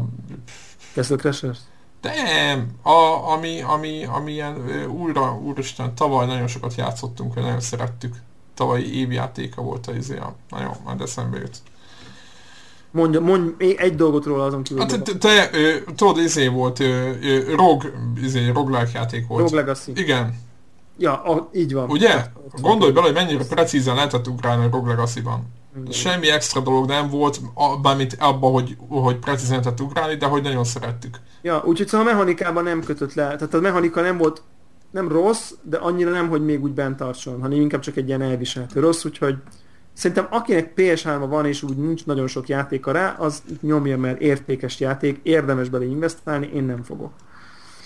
Castle Crashers? Nem, a, ami, ami, ami ilyen újra, úristen, tavaly nagyon sokat játszottunk, nagyon szerettük. Tavalyi évjátéka volt a izé, nagyon, már eszembe jött. Mondja, mondj egy dolgot róla azon kívül. Hát te, tudod, izé volt, rog, izé, roguelike játék volt. Rog Legacy. Igen. Ja, a, így van. Ugye? Gondolj bele, hogy mennyire precízen lehetett ugrálni a Rog Legacy-ban. Semmi extra dolog nem volt, bármit abban, hogy, hogy precízen lehetett ugrálni, de hogy nagyon szerettük. Ja, úgyhogy szóval a mechanikában nem kötött le. Tehát a mechanika nem volt nem rossz, de annyira nem, hogy még úgy bent tartson, hanem inkább csak egy ilyen elviselhető rossz, úgyhogy szerintem akinek PS3-a van és úgy nincs nagyon sok játéka rá, az nyomja, mert értékes játék, érdemes bele investálni, én nem fogok.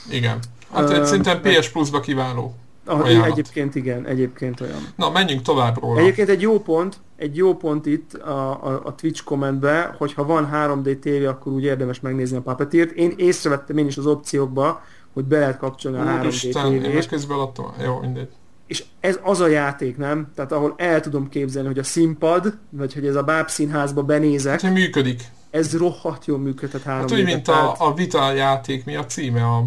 Igen. Hát uh, szerintem PS Plus-ba kiváló. Ah, egyébként igen, egyébként olyan. Na, menjünk tovább róla. Egyébként egy jó pont, egy jó pont itt a, a, a Twitch kommentbe, hogy ha van 3D TV, akkor úgy érdemes megnézni a Puppeteer-t. Én észrevettem én is az opciókba, hogy be lehet kapcsolni a 3D TV-t. közben adtam. Jó, mindegy. És ez az a játék, nem? Tehát ahol el tudom képzelni, hogy a színpad, vagy hogy ez a bábszínházba benézek. Hát, működik. Ez rohadt jól működhet 3 hát, úgy, mint a, a Vita játék, mi a címe? A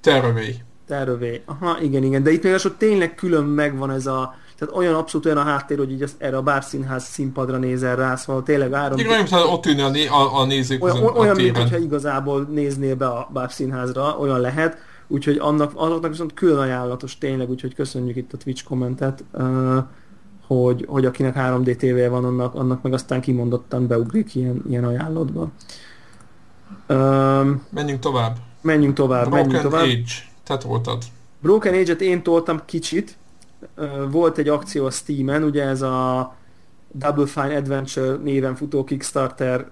Terraway. Terövé. Aha, igen, igen. De itt még az, tényleg külön megvan ez a tehát olyan abszolút olyan a háttér, hogy így ezt, erre a bárszínház színpadra nézel rá, szóval tényleg áram... Igen, olyan, ott ülni a, né, a, a nézők Olyan, a olyan mint hogyha igazából néznél be a bárszínházra, olyan lehet. Úgyhogy annak, azoknak viszont külön ajánlatos tényleg, úgyhogy köszönjük itt a Twitch kommentet, hogy, hogy akinek 3D TV van, annak, annak meg aztán kimondottan beugrik ilyen, ilyen ajánlatba. Menjünk tovább. Menjünk tovább, Broken menjünk tovább. Age. Te toltad. Broken Age-et én toltam kicsit. Volt egy akció a Steam-en, ugye ez a Double Fine Adventure néven futó Kickstarter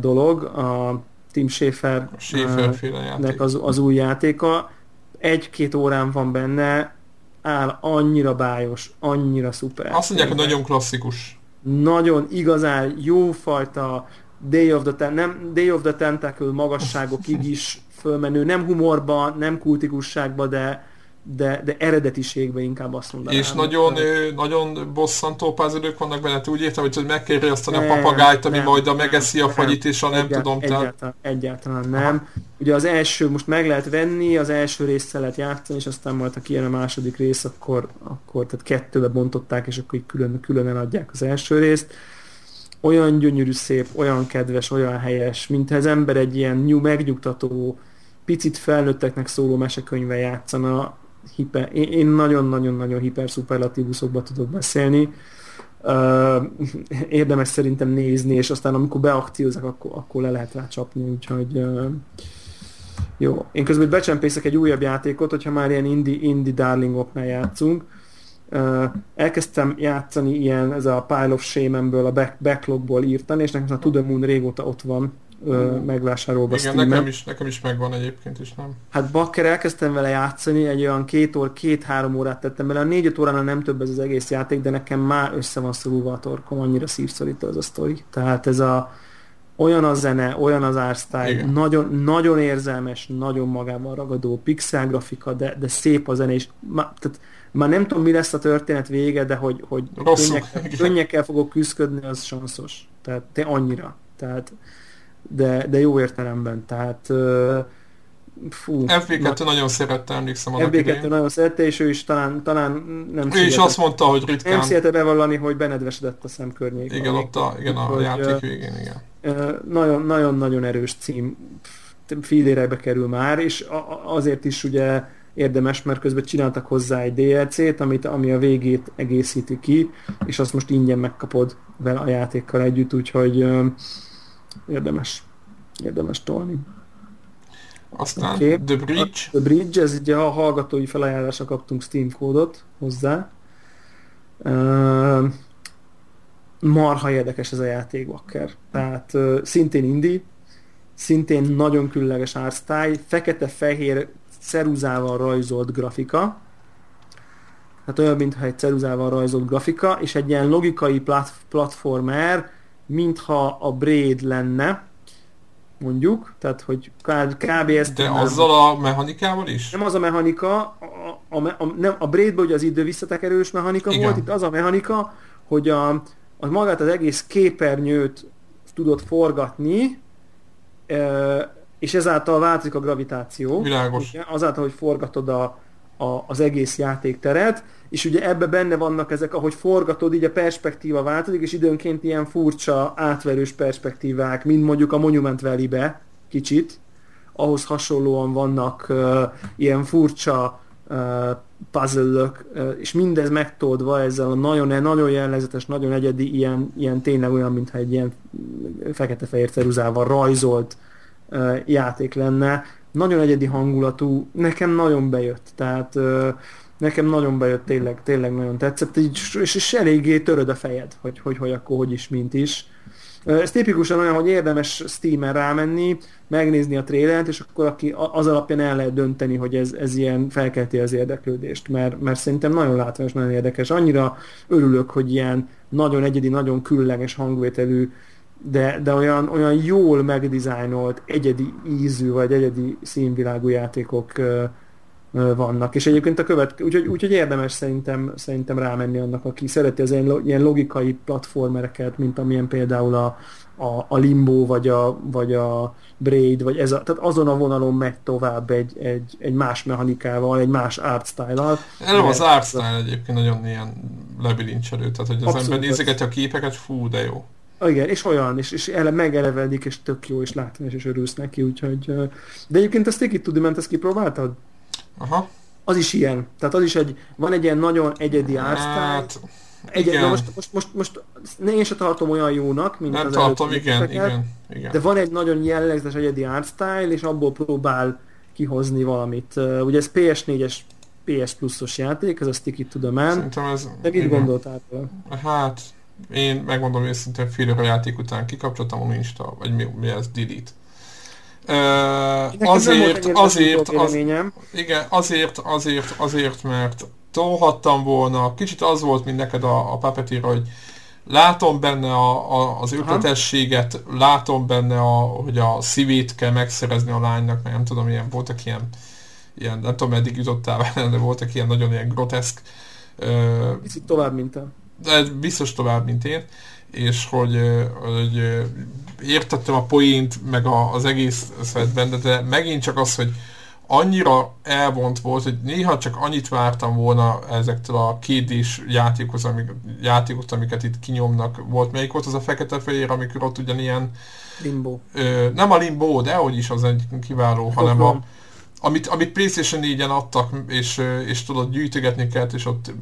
dolog, a Tim Schafer, Schafer az, az új játéka. Egy-két órán van benne, áll annyira bájos, annyira szuper. Azt mondják, hogy nagyon klasszikus. Nagyon igazán jófajta Day of the, Ten- nem, Day of the Tentacle magasságokig is fölmenő, nem humorba, nem kultikusságba, de, de, de eredetiségben inkább azt mondanám. És nagyon, ö, nagyon bosszantó pázidők vannak benne, úgy értem, hogy meg kell riasztani a papagájt, ami nem, majd a megeszi a fagyit, és a nem egyált, tudom, tehát... Egyáltalán, egyáltalán nem. Aha. Ugye az első, most meg lehet venni, az első részt lehet játszani, és aztán majd, ha kijön a második rész, akkor, akkor tehát kettőbe bontották, és akkor így külön, külön adják az első részt olyan gyönyörű szép, olyan kedves, olyan helyes, mint az ember egy ilyen nyú, megnyugtató, picit felnőtteknek szóló mesekönyve játszana. Hiper, én nagyon-nagyon-nagyon hiperszuperlatívuszokba tudok beszélni. Érdemes szerintem nézni, és aztán amikor beakciózok, akkor, akkor le lehet rá csapni, úgyhogy jó. Én közben becsempészek egy újabb játékot, hogyha már ilyen indie, indie darlingoknál játszunk. Uh, elkezdtem játszani ilyen, ez a Pile of Shame-ből, a back, backlogból írtani, és nekem a To The régóta ott van uh, megvásárolva Igen, nekem is, nekem is megvan egyébként is, nem? Hát bakker, elkezdtem vele játszani, egy olyan két óra, két-három órát tettem bele, a négy-öt óránál nem több ez az egész játék, de nekem már össze van szorulva a torkom, annyira szívszorító az a sztori. Tehát ez a, olyan a zene, olyan az ársztály, nagyon, nagyon érzelmes, nagyon magában ragadó, pixel grafika, de, de szép a zene, és ma, tehát már nem tudom, mi lesz a történet vége, de hogy, hogy könnyekkel, könnyekkel fogok küzdködni, az sanszos. Tehát te annyira. Tehát, de, de jó értelemben. Tehát fú. FB2 na, nagyon szerette, emlékszem FB2 nagyon szerette, és ő is talán, talán nem Ő is azt mondta, hogy ritkán... Nem szélte bevallani, hogy benedvesedett a szemkörnyék. Igen, ott a, igen, a hogy, játék végén, igen. Nagyon-nagyon erős cím fillérekbe kerül már, és azért is ugye érdemes, mert közben csináltak hozzá egy DLC-t, amit, ami a végét egészíti ki, és azt most ingyen megkapod vele a játékkal együtt, úgyhogy érdemes, érdemes tolni. Aztán okay. The Bridge. The Bridge, ez ugye a hallgatói felajánlásra kaptunk Steam kódot hozzá. Uh, marha érdekes ez a játék, Bakker. Tehát uh, szintén indie, szintén nagyon különleges ársztály, fekete-fehér ceruzával rajzolt grafika, hát olyan, mintha egy ceruzával rajzolt grafika, és egy ilyen logikai plat- platformer, mintha a Braid lenne, mondjuk, tehát hogy kb. ezt... De azzal a mechanikával is? Nem az a mechanika, a, a, a, nem, a Braidben ugye az idő visszatekerős mechanika Igen. volt, itt az a mechanika, hogy a, a magát az egész képernyőt tudod forgatni, és ezáltal változik a gravitáció. Világos. Ugye, azáltal, hogy forgatod a, a, az egész játékteret, és ugye ebbe benne vannak ezek, ahogy forgatod, így a perspektíva változik, és időnként ilyen furcsa, átverős perspektívák, mint mondjuk a Monument Valley-be kicsit, ahhoz hasonlóan vannak uh, ilyen furcsa uh, puzzle uh, és mindez megtoldva ezzel a nagyon, nagyon jellegzetes, nagyon egyedi, ilyen, ilyen tényleg olyan, mintha egy ilyen fekete-fehér ceruzával rajzolt játék lenne. Nagyon egyedi hangulatú, nekem nagyon bejött, tehát nekem nagyon bejött, tényleg, tényleg nagyon tetszett, és, és, eléggé töröd a fejed, hogy, hogy, hogy akkor hogy is, mint is. Ez tipikusan olyan, hogy érdemes Steam-en rámenni, megnézni a trélert, és akkor aki az alapján el lehet dönteni, hogy ez, ez ilyen felkelti az érdeklődést, mert, mert szerintem nagyon látványos, nagyon érdekes. Annyira örülök, hogy ilyen nagyon egyedi, nagyon különleges hangvételű de, de olyan, olyan jól megdizájnolt, egyedi ízű vagy egyedi színvilágú játékok vannak. És egyébként a követ, úgyhogy, úgyhogy érdemes szerintem, szerintem rámenni annak, aki szereti az ilyen, logikai platformereket, mint amilyen például a, a, a Limbo, vagy a, vagy a Braid, vagy ez a, tehát azon a vonalon megy tovább egy, egy, egy más mechanikával, egy más art style-al. Nem az art style egyébként nagyon ilyen lebilincselő, tehát hogy az Abszolút ember nézegeti a képeket, fú, de jó. Igen, és olyan, és, és ele, megelevedik, és tök jó, és látni, és örülsz neki, úgyhogy... De egyébként a Sticky to Dement, ezt kipróbáltad? Aha. Az is ilyen. Tehát az is egy, van egy ilyen nagyon egyedi hát, Egy, igen. most, most, most, most én sem tartom olyan jónak, mint Nem az tartom, igen, igen, igen. De van egy nagyon jellegzetes egyedi art style, és abból próbál kihozni valamit. Ugye ez PS4-es PS Plus-os játék, ez a Sticky to the Man. Szerintem ez... De mit gondoltál? Hát, én megmondom őszintén fél óra játék után kikapcsoltam a Insta, vagy mi, mi ez, delete. Uh, azért, azért, az, igen, azért, azért, azért, mert tolhattam volna, kicsit az volt, mint neked a, a Puppeteer, hogy látom benne a, a, az ötletességet, látom benne, a, hogy a szívét kell megszerezni a lánynak, mert nem tudom, ilyen voltak ilyen ilyen, nem tudom meddig jutottál vele, de voltak ilyen nagyon ilyen groteszk Picit tovább, mint te. De biztos tovább, mint én és hogy, hogy értettem a poént, meg az egész szedben, de, de megint csak az, hogy annyira elvont volt, hogy néha csak annyit vártam volna ezektől a kédés játékhoz, amik, játékot, amiket itt kinyomnak. Volt, melyik volt az a fekete-fehér, amikor ott ugyanilyen... Limbo. Ö, nem a Limbo, de hogy is az egy kiváló, hanem a, amit, amit PlayStation 4-en adtak, és, és tudod, gyűjtögetni kellett, és ott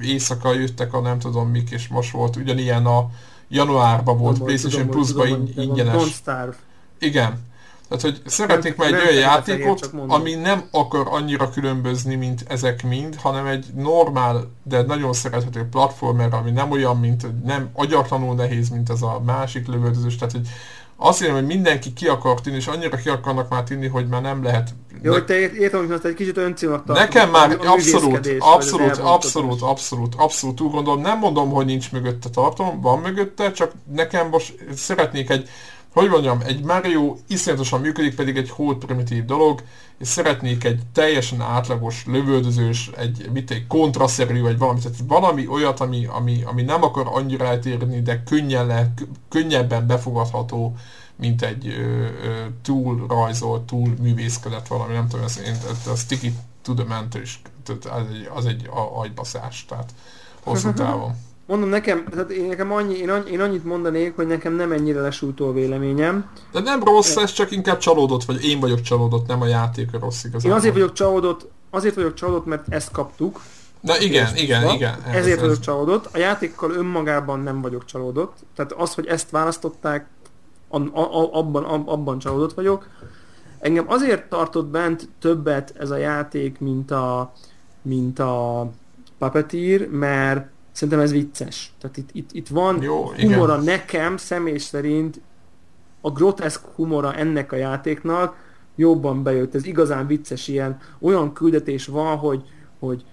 éjszaka jöttek a nem tudom mik, és most volt ugyanilyen a januárban volt tudom, PlayStation Plus-ba ingyenes. Don't Starve. Igen. Tehát, hogy szeretnék már egy olyan játékot, ami nem akar annyira különbözni, mint ezek mind, hanem egy normál, de nagyon szerethető platformer, ami nem olyan, mint nem agyartanul nehéz, mint ez a másik lövöldözős. Tehát, hogy hiszem, hogy mindenki ki akar tűnni, és annyira ki akarnak már tűnni, hogy már nem lehet... Jó, hogy te értem, hogy egy kicsit öncélnak Nekem már a abszolút, abszolút, abszolút, abszolút, abszolút úgy gondolom, nem mondom, hogy nincs mögötte tartom, van mögötte, csak nekem most szeretnék egy hogy mondjam, egy Mario iszonyatosan működik, pedig egy hold primitív dolog, és szeretnék egy teljesen átlagos, lövöldözős, egy, mit egy kontraszerű, vagy valami, tehát valami olyat, ami, ami, ami nem akar annyira eltérni, de könnyen le, könnyebben befogadható, mint egy ö, ö, túl rajzolt, túl művészkedett valami, nem tudom, ez, én, a Sticky to the Mentor is, az egy, az egy agybaszás, tehát hosszú távon. Mondom nekem, tehát én, nekem annyi, én, annyi, én annyit mondanék, hogy nekem nem ennyire lesújtó a véleményem. De nem rossz, ez csak inkább csalódott, vagy én vagyok csalódott, nem a játék a rossz igazából. Én azért vagyok csalódott, azért vagyok csalódott, mert ezt kaptuk. Na igen, igen, igen, igen. Ez, ezért ez. vagyok csalódott. A játékkal önmagában nem vagyok csalódott. Tehát az, hogy ezt választották, a, a, abban, abban csalódott vagyok. Engem azért tartott bent többet ez a játék, mint a, mint a Puppeteer, mert Szerintem ez vicces. Tehát itt, itt, itt van Jó, humora igen. nekem, személy szerint a groteszk humora ennek a játéknak jobban bejött. Ez igazán vicces ilyen. Olyan küldetés van, hogy, hogy,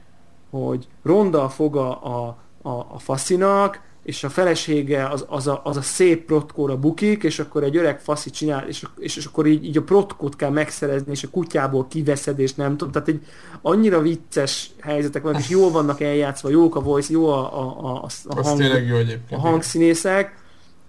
hogy ronda a foga a, a, a faszinak, és a felesége az, az, a, az a szép protkóra bukik, és akkor egy öreg faszi csinál, és, és, és akkor így, így a protkót kell megszerezni, és a kutyából kiveszed, és nem tudom. Tehát egy annyira vicces helyzetek vannak, és jól vannak eljátszva, jók a voice, jó a, a, a, a, hang, jó a hangszínészek,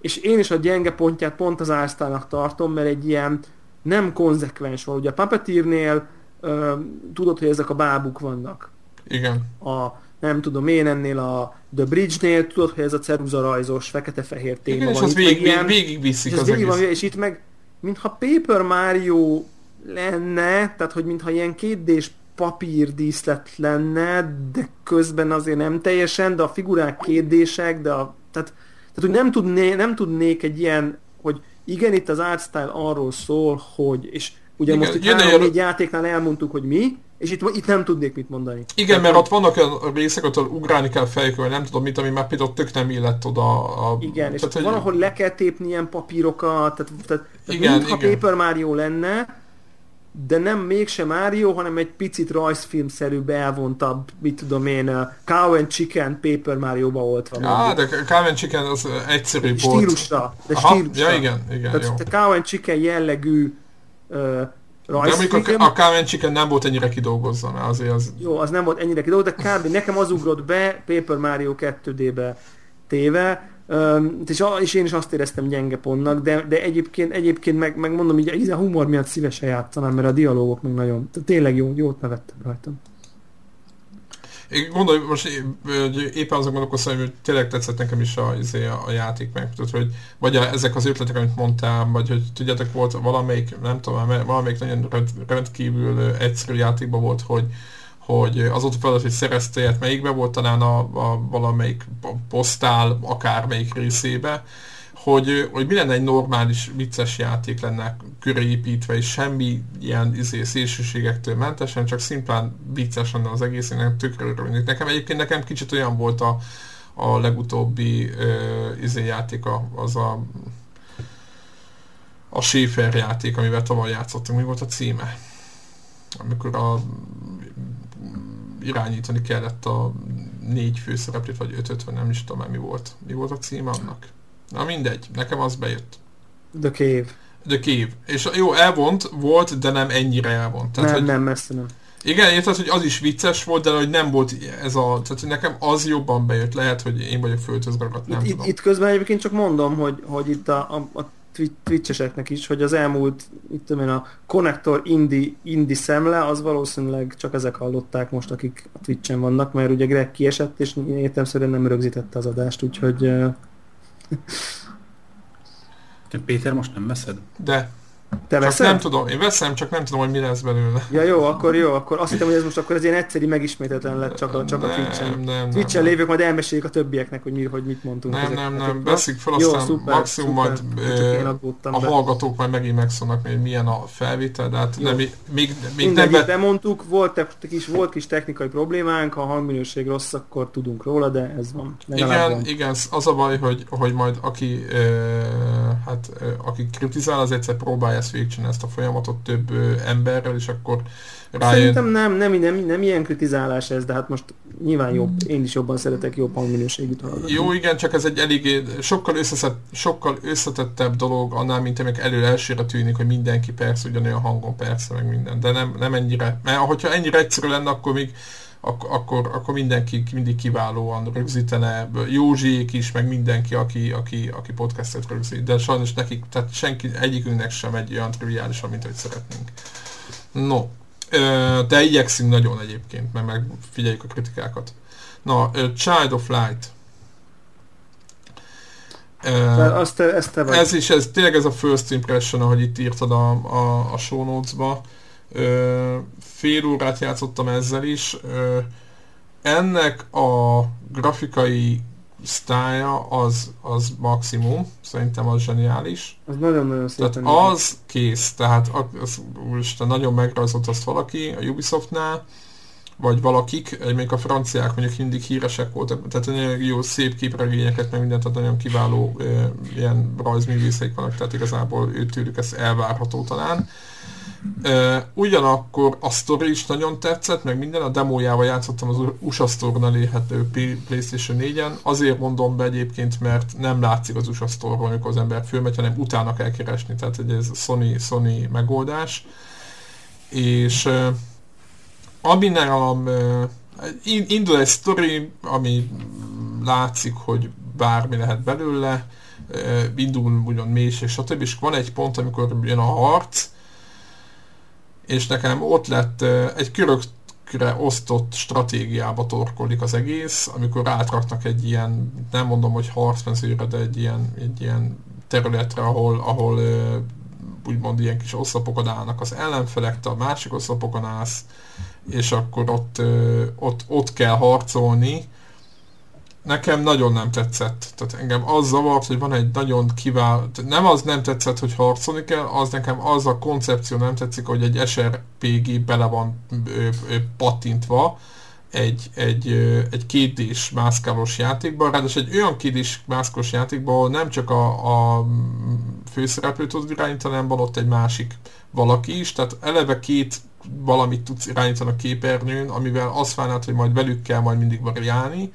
és én is a gyenge pontját pont az ársztának tartom, mert egy ilyen nem konzekvens van. Ugye a Puppeteernél uh, tudod, hogy ezek a bábuk vannak. Igen. A, nem tudom én ennél a The Bridge-nél, tudod, hogy ez a ceruza rajzos, fekete-fehér téma Igen, van. És az végig, ilyen, végig viszik és az, az Van, és itt meg, mintha Paper Mario lenne, tehát hogy mintha ilyen kétdés papírdíszlet lenne, de közben azért nem teljesen, de a figurák kétdések, de a, tehát, tehát hogy nem, tudné, nem tudnék egy ilyen, hogy igen, itt az art style arról szól, hogy, és ugye igen, most itt három-négy játéknál elmondtuk, hogy mi, és itt, itt nem tudnék mit mondani. Igen, Tehát, mert ott vannak olyan részek, ahol ugrálni kell fejkül, nem tudom mit, ami már például tök nem illett oda. A... Igen, és tehát, hogy... van, ahol le kell tépni ilyen papírokat, tehát, tehát, igen, mintha igen. Paper Mario lenne, de nem mégsem Mario, hanem egy picit rajzfilmszerűbb, elvontabb, mit tudom én, uh, Cow and Chicken Paper Mario-ba volt van. Ja, de Cow and Chicken az egyszerű volt. Stílusra, de Aha, stílusra. Ja, igen, igen, Tehát jó. a Cow and Chicken jellegű uh, rajzfilm. De a, a Carmen Chicken nem volt ennyire kidolgozva, mert azért az... Jó, az nem volt ennyire kidolgozva, de kb. nekem az ugrott be Paper Mario 2D-be téve, Um, és, és én is azt éreztem gyenge pontnak, de, de egyébként, egyébként meg, meg mondom, így a humor miatt szívesen játszanám, mert a dialógok meg nagyon, tényleg jó, jót nevettem rajtam. Én gondolj, most éppen azon gondolkoztam, hogy tényleg tetszett nekem is a, izé, a, a játék tehát, hogy vagy a, ezek az ötletek, amit mondtál, vagy hogy tudjátok, volt valamelyik, nem tudom, valamelyik nagyon rendkívül egyszerű játékban volt, hogy hogy az ott feladat, hogy szereztél, melyikbe volt talán a, a valamelyik posztál akármelyik részébe, hogy, hogy mi lenne egy normális, vicces játék lenne körépítve, és semmi ilyen izé, szélsőségektől mentesen, csak szimplán vicces lenne az egész, én nem tökre örülnék. Nekem egyébként nekem kicsit olyan volt a, a legutóbbi uh, izé játéka, az a a Schaefer játék, amivel tavaly játszottunk. Mi volt a címe? Amikor a irányítani kellett a négy főszereplőt, vagy ötöt, vagy nem is tudom mi volt. Mi volt a címe annak? Na mindegy, nekem az bejött. The Cave. The Cave. És jó, elvont volt, de nem ennyire elvont. Tehát, nem, hogy, nem, messze nem. Igen, érted, hogy az is vicces volt, de hogy nem volt ez a... Tehát hogy nekem az jobban bejött, lehet, hogy én vagyok föltözgarat, nem itt, tudom. Itt közben egyébként csak mondom, hogy, hogy itt a, a, a twitcheseknek is, hogy az elmúlt, itt tudom én, a Connector Indie, Indie szemle, az valószínűleg csak ezek hallották most, akik a Twitchen vannak, mert ugye Greg kiesett, és értelmszerűen nem rögzítette az adást, úgyhogy... Péter, most nem veszed? De. Te csak veszed? nem tudom, én veszem, csak nem tudom, hogy mi lesz belőle. Ja jó, akkor jó, akkor azt hittem, hogy ez most akkor ez ilyen egyszeri megismétetlen lett csak a, csak a Twitch-en. Nem, nem, Twitch-en nem. lévők majd elmeséljük a többieknek, hogy, mi, hogy mit mondtunk. Nem, nem, nem, veszik fel, Jó, aztán szuper, maximum szuper. majd a be. hallgatók majd megint megszólnak, hogy milyen a felvétel, de hát Jó. nem, még, még nem Mindegyik be, bemondtuk, volt, kis, volt kis technikai problémánk, ha a hangminőség rossz, akkor tudunk róla, de ez van. Igen, van. igen, az a baj, hogy, hogy majd aki, hát, aki kritizál, az egyszer próbálja ezt végigcsinálni ezt a folyamatot több emberrel, és akkor rájön. Szerintem nem, nem, nem, nem ilyen kritizálás ez, de hát most nyilván jobb, én is jobban szeretek jobb hangminőségűt hallgatni. Jó, igen, csak ez egy eléggé sokkal, összeszett, sokkal összetettebb dolog annál, mint amik elő elsőre tűnik, hogy mindenki persze ugyanolyan hangon, persze, meg minden, de nem, nem ennyire. Mert hogyha ennyire egyszerű lenne, akkor még ak- akkor, akkor mindenki mindig kiválóan rögzítene, Józsiék is, meg mindenki, aki, aki, aki podcastet rögzít, de sajnos nekik, tehát senki, egyikünknek sem egy olyan triviálisan, mint hogy szeretnénk. No, de igyekszünk nagyon egyébként, mert meg figyeljük a kritikákat. Na, Child of Light. Azt te, ezt te vagy. ez is, ez tényleg ez a first impression, ahogy itt írtad a, a, a show notes-ba. Ö, fél órát játszottam ezzel is. Ö, ennek a grafikai sztája az, az maximum, szerintem az zseniális. Az nagyon-nagyon Tehát szépen. az kész, tehát az, úristen, nagyon megrajzolt azt valaki a Ubisoftnál, vagy valakik, még a franciák mondjuk mindig híresek voltak, tehát nagyon jó szép képregényeket, meg mindent, tehát nagyon kiváló ö, ilyen rajzművészeik vannak, tehát igazából ő tőlük ez elvárható talán. Ugyanakkor a sztori is nagyon tetszett, meg minden, a demójával játszottam az USA Store-nál élhető P- PlayStation 4-en, azért mondom be egyébként, mert nem látszik az USA Store-ról, amikor az ember fölmegy, hanem utána kell keresni, tehát hogy ez Sony, Sony megoldás. És ami nálam indul egy sztori, ami látszik, hogy bármi lehet belőle, indul ugyan mélység, stb. És van egy pont, amikor jön a harc, és nekem ott lett egy körökre osztott stratégiába torkolik az egész, amikor átraknak egy ilyen, nem mondom, hogy harcmezőre, de egy ilyen, egy ilyen területre, ahol, ahol úgymond ilyen kis oszlopokon állnak az ellenfelek, te a másik oszlopokon állsz, és akkor ott, ott, ott kell harcolni. Nekem nagyon nem tetszett. Tehát engem az zavart, hogy van egy nagyon kiváló... Nem az nem tetszett, hogy harcolni kell, az nekem az a koncepció nem tetszik, hogy egy SRPG bele van ö, ö, patintva egy, egy, ö, egy kétdés mászkálós játékban, ráadásul egy olyan kétdés mászkálós játékban, ahol nem csak a, a főszereplőt tudod irányítani, hanem van ott egy másik valaki is, tehát eleve két valamit tudsz irányítani a képernyőn, amivel azt várnád, hogy majd velük kell majd mindig variálni.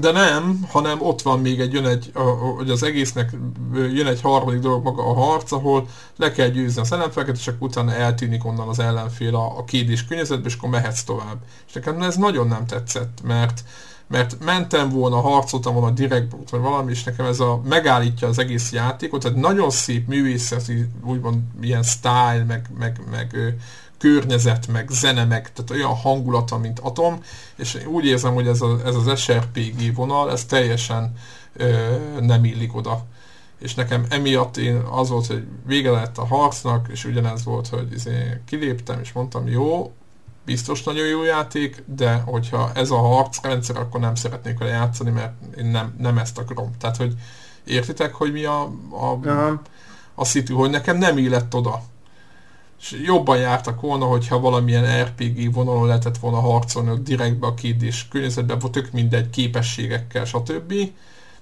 De nem, hanem ott van még egy, jön egy, hogy az egésznek jön egy harmadik dolog maga a harc, ahol le kell győzni az ellenfeleket, és akkor utána eltűnik onnan az ellenfél a, a kédés környezetbe, és akkor mehetsz tovább. És nekem ez nagyon nem tetszett, mert mert mentem volna, harcoltam volna direkt, vagy valami, és nekem ez a megállítja az egész játékot, tehát nagyon szép művészeti, úgymond ilyen style, meg, meg, meg környezet, meg zene, meg tehát olyan hangulata, mint Atom, és én úgy érzem, hogy ez, a, ez az SRPG vonal, ez teljesen ö, nem illik oda. És nekem emiatt én az volt, hogy vége lett a harcnak, és ugyanez volt, hogy izé kiléptem, és mondtam, jó, biztos nagyon jó játék, de hogyha ez a harcrendszer, akkor nem szeretnék vele játszani, mert én nem, nem ezt akarom. Tehát, hogy értitek, hogy mi a, a, Aha. a szitu, hogy nekem nem illett oda. És jobban jártak volna, hogyha valamilyen RPG vonalon lehetett volna harcolni ott direktbe a kérdés környezetben, volt tök mindegy képességekkel, stb.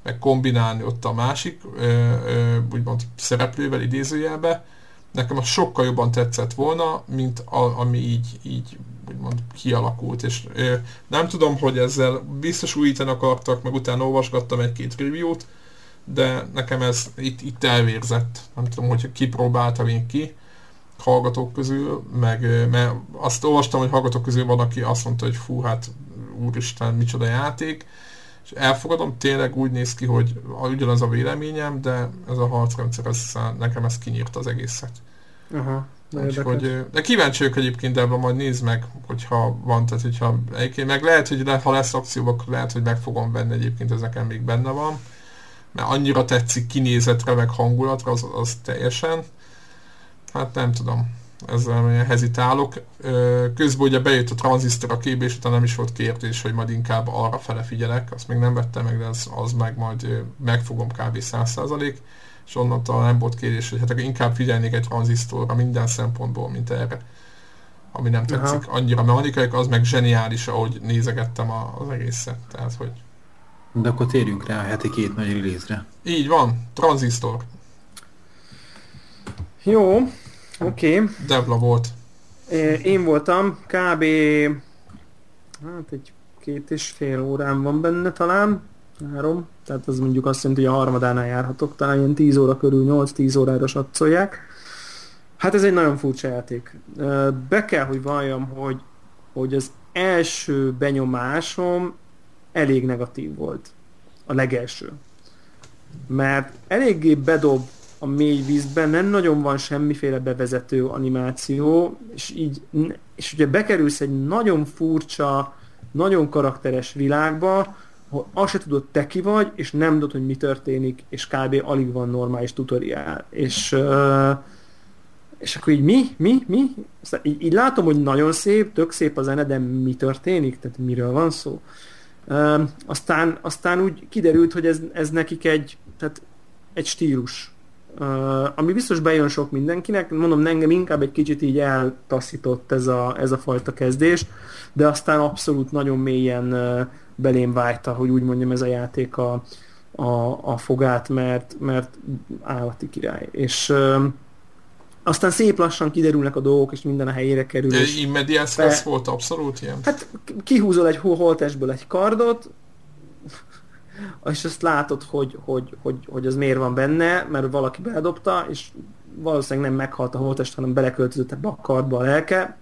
Meg kombinálni ott a másik, ö, ö, úgymond szereplővel idézőjelbe. Nekem az sokkal jobban tetszett volna, mint a, ami így, így úgymond kialakult, és ö, nem tudom, hogy ezzel biztos újítani akartak, meg utána olvasgattam egy-két review-t, de nekem ez itt, itt elvérzett. Nem tudom, hogy kipróbálta még ki. Hallgatók közül, meg mert azt olvastam, hogy hallgatók közül van, aki azt mondta, hogy fú, hát úristen, micsoda játék, és elfogadom, tényleg úgy néz ki, hogy ugyanaz a véleményem, de ez a harcrendszer, ez, nekem ez kinyírta az egészet. Aha. Úgyhogy, de kíváncsi vagyok egyébként ebben, majd nézd meg, hogyha van, tehát hogyha egyébként, meg lehet, hogy le, ha lesz akció, akkor lehet, hogy meg fogom venni egyébként, ez nekem még benne van, mert annyira tetszik kinézetre, meg hangulatra, az, az teljesen, hát nem tudom, ezzel olyan hezitálok. Közben ugye bejött a tranzisztor a képbe, és utána nem is volt kérdés, hogy majd inkább arra fele figyelek, azt még nem vettem meg, de az, az meg majd megfogom kb. 100% és onnantól nem volt kérdés, hogy hát inkább figyelnék egy tranzisztorra minden szempontból, mint erre. Ami nem tetszik Aha. annyira mechanikai, az meg zseniális, ahogy nézegettem a, az egészet. Tehát, hogy... De akkor térjünk rá a heti két nagy release-re. Így van, tranzisztor. Jó, oké. Okay. Debla volt. Én voltam, kb. Hát egy két és fél órán van benne talán három, tehát az mondjuk azt jelenti, hogy a harmadánál járhatok, talán ilyen 10 óra körül, 8-10 órára satszolják. Hát ez egy nagyon furcsa játék. Be kell, hogy valljam, hogy, hogy az első benyomásom elég negatív volt. A legelső. Mert eléggé bedob a mély vízben, nem nagyon van semmiféle bevezető animáció, és így, és ugye bekerülsz egy nagyon furcsa, nagyon karakteres világba, hogy azt se tudod te ki vagy, és nem tudod, hogy mi történik, és kb. alig van normális tutoriál. És, és akkor így mi? Mi? Mi? Aztán így, így látom, hogy nagyon szép, tök szép a zene, de mi történik? Tehát miről van szó? Aztán, aztán úgy kiderült, hogy ez, ez nekik egy, tehát egy stílus. Uh, ami biztos bejön sok mindenkinek, mondom, engem inkább egy kicsit így eltaszított ez a, ez a fajta kezdés, de aztán abszolút nagyon mélyen uh, belém vágyta, hogy úgy mondjam, ez a játék a, a, a fogát, mert, mert állati király. És aztán szép lassan kiderülnek a dolgok, és minden a helyére kerül. És Immediate be... volt abszolút ilyen? Hát kihúzol egy holtestből egy kardot, és azt látod, hogy, hogy, hogy, hogy az miért van benne, mert valaki beledobta, és valószínűleg nem meghalt a holtest, hanem beleköltözött ebbe a kardba a lelke,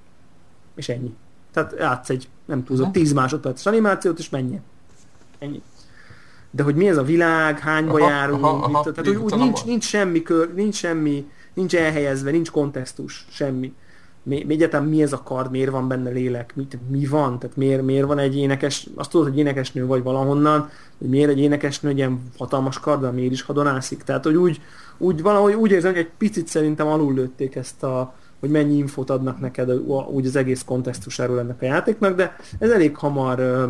és ennyi. Tehát játsz egy, nem túlzott, 10 másodperces animációt, és menj. Ennyi. De hogy mi ez a világ, hányba aha, járunk, aha, aha, mit, tehát úgy, úgy nincs, nincs semmi kör, nincs semmi, nincs elhelyezve, nincs kontextus, semmi. Mi, egyetem mi ez a kard, miért van benne lélek, mit, mi van, tehát miért, miért van egy énekes, azt tudod, hogy énekesnő vagy valahonnan, hogy miért egy énekesnő egy ilyen hatalmas kard, miért is hadonászik. Tehát, hogy úgy, úgy valahogy úgy érzem, hogy egy picit szerintem alul lőtték ezt a, hogy mennyi infót adnak neked úgy az egész kontextusáról ennek a játéknak, de ez elég hamar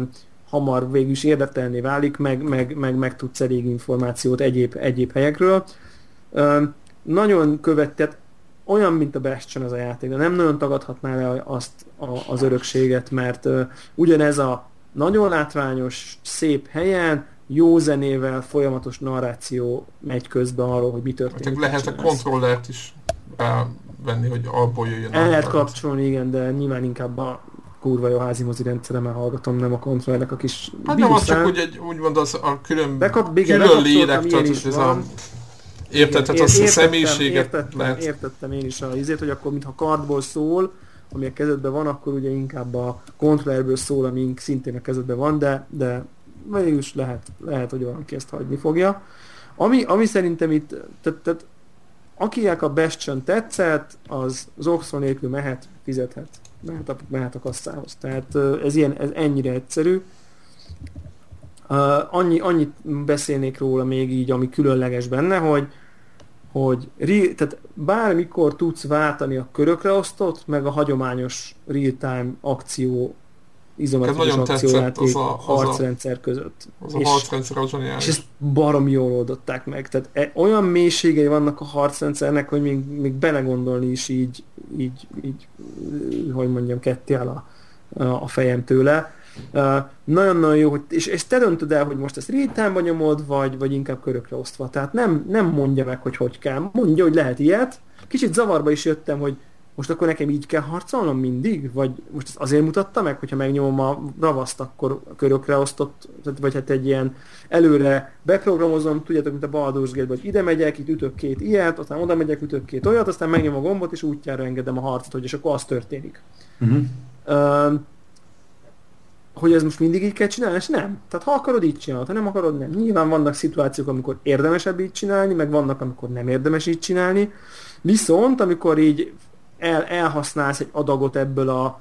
hamar végül is érdekelni válik, meg, meg, meg, meg tudsz elég információt egyéb, egyéb helyekről. nagyon követett, olyan, mint a Bastion az a játék, de nem nagyon tagadhatná le azt a, az örökséget, mert ugyanez a nagyon látványos, szép helyen, jó zenével, folyamatos narráció megy közben arról, hogy mi történik. Hát lehet a kontrollert is venni, hogy abból jöjjön. El lehet kapcsolni, igen, de nyilván inkább a kurva jó házi mozi rendszeremmel hallgatom, nem a kontrollernek a kis Hát nem az csak úgy, egy, úgymond az a külön, Bekap, igen, külön lélek, tehát ez a Érted, tehát az a személyiséget értettem, lehet. Értettem én is a izét, hogy akkor mintha kardból szól, ami a kezedben van, akkor ugye inkább a kontrollerből szól, ami szintén a kezedben van, de, de is lehet, lehet, hogy valaki ezt hagyni fogja. Ami, ami szerintem itt, tehát, tehát akinek a Bastion tetszett, az, az Oxford nélkül mehet, fizethet. Mehet a, mehet a kasszához. Tehát ez, ilyen, ez ennyire egyszerű. Uh, annyi, annyit beszélnék róla még így, ami különleges benne, hogy hogy tehát bármikor tudsz váltani a körökre osztott, meg a hagyományos real-time akció izometrikus akciójáték az a, az harcrendszer a, között. Az és, a harcrendszer az És ezt barom jól oldották meg. Tehát e, olyan mélységei vannak a harcrendszernek, hogy még, még belegondolni is így, így, így, hogy mondjam, ketté áll a, a fejem tőle. Nagyon-nagyon jó, hogy, és, és te döntöd el, hogy most ezt rétánba nyomod, vagy, vagy inkább körökre osztva. Tehát nem, nem mondja meg, hogy hogy kell. Mondja, hogy lehet ilyet. Kicsit zavarba is jöttem, hogy most akkor nekem így kell harcolnom mindig? Vagy most ezt azért mutatta meg, hogyha megnyomom a ravaszt, akkor körökre osztott, vagy hát egy ilyen előre beprogramozom, tudjátok, mint a Baldur's Gate, hogy ide megyek, itt ütök két ilyet, aztán oda megyek, ütök két olyat, aztán megnyomom a gombot, és útjára engedem a harcot, hogy és akkor az történik. Uh-huh. Uh, hogy ez most mindig így kell csinálni, és nem. Tehát ha akarod, így csinálod, ha nem akarod, nem. Nyilván vannak szituációk, amikor érdemesebb így csinálni, meg vannak, amikor nem érdemes így csinálni. Viszont, amikor így el, elhasználsz egy adagot ebből a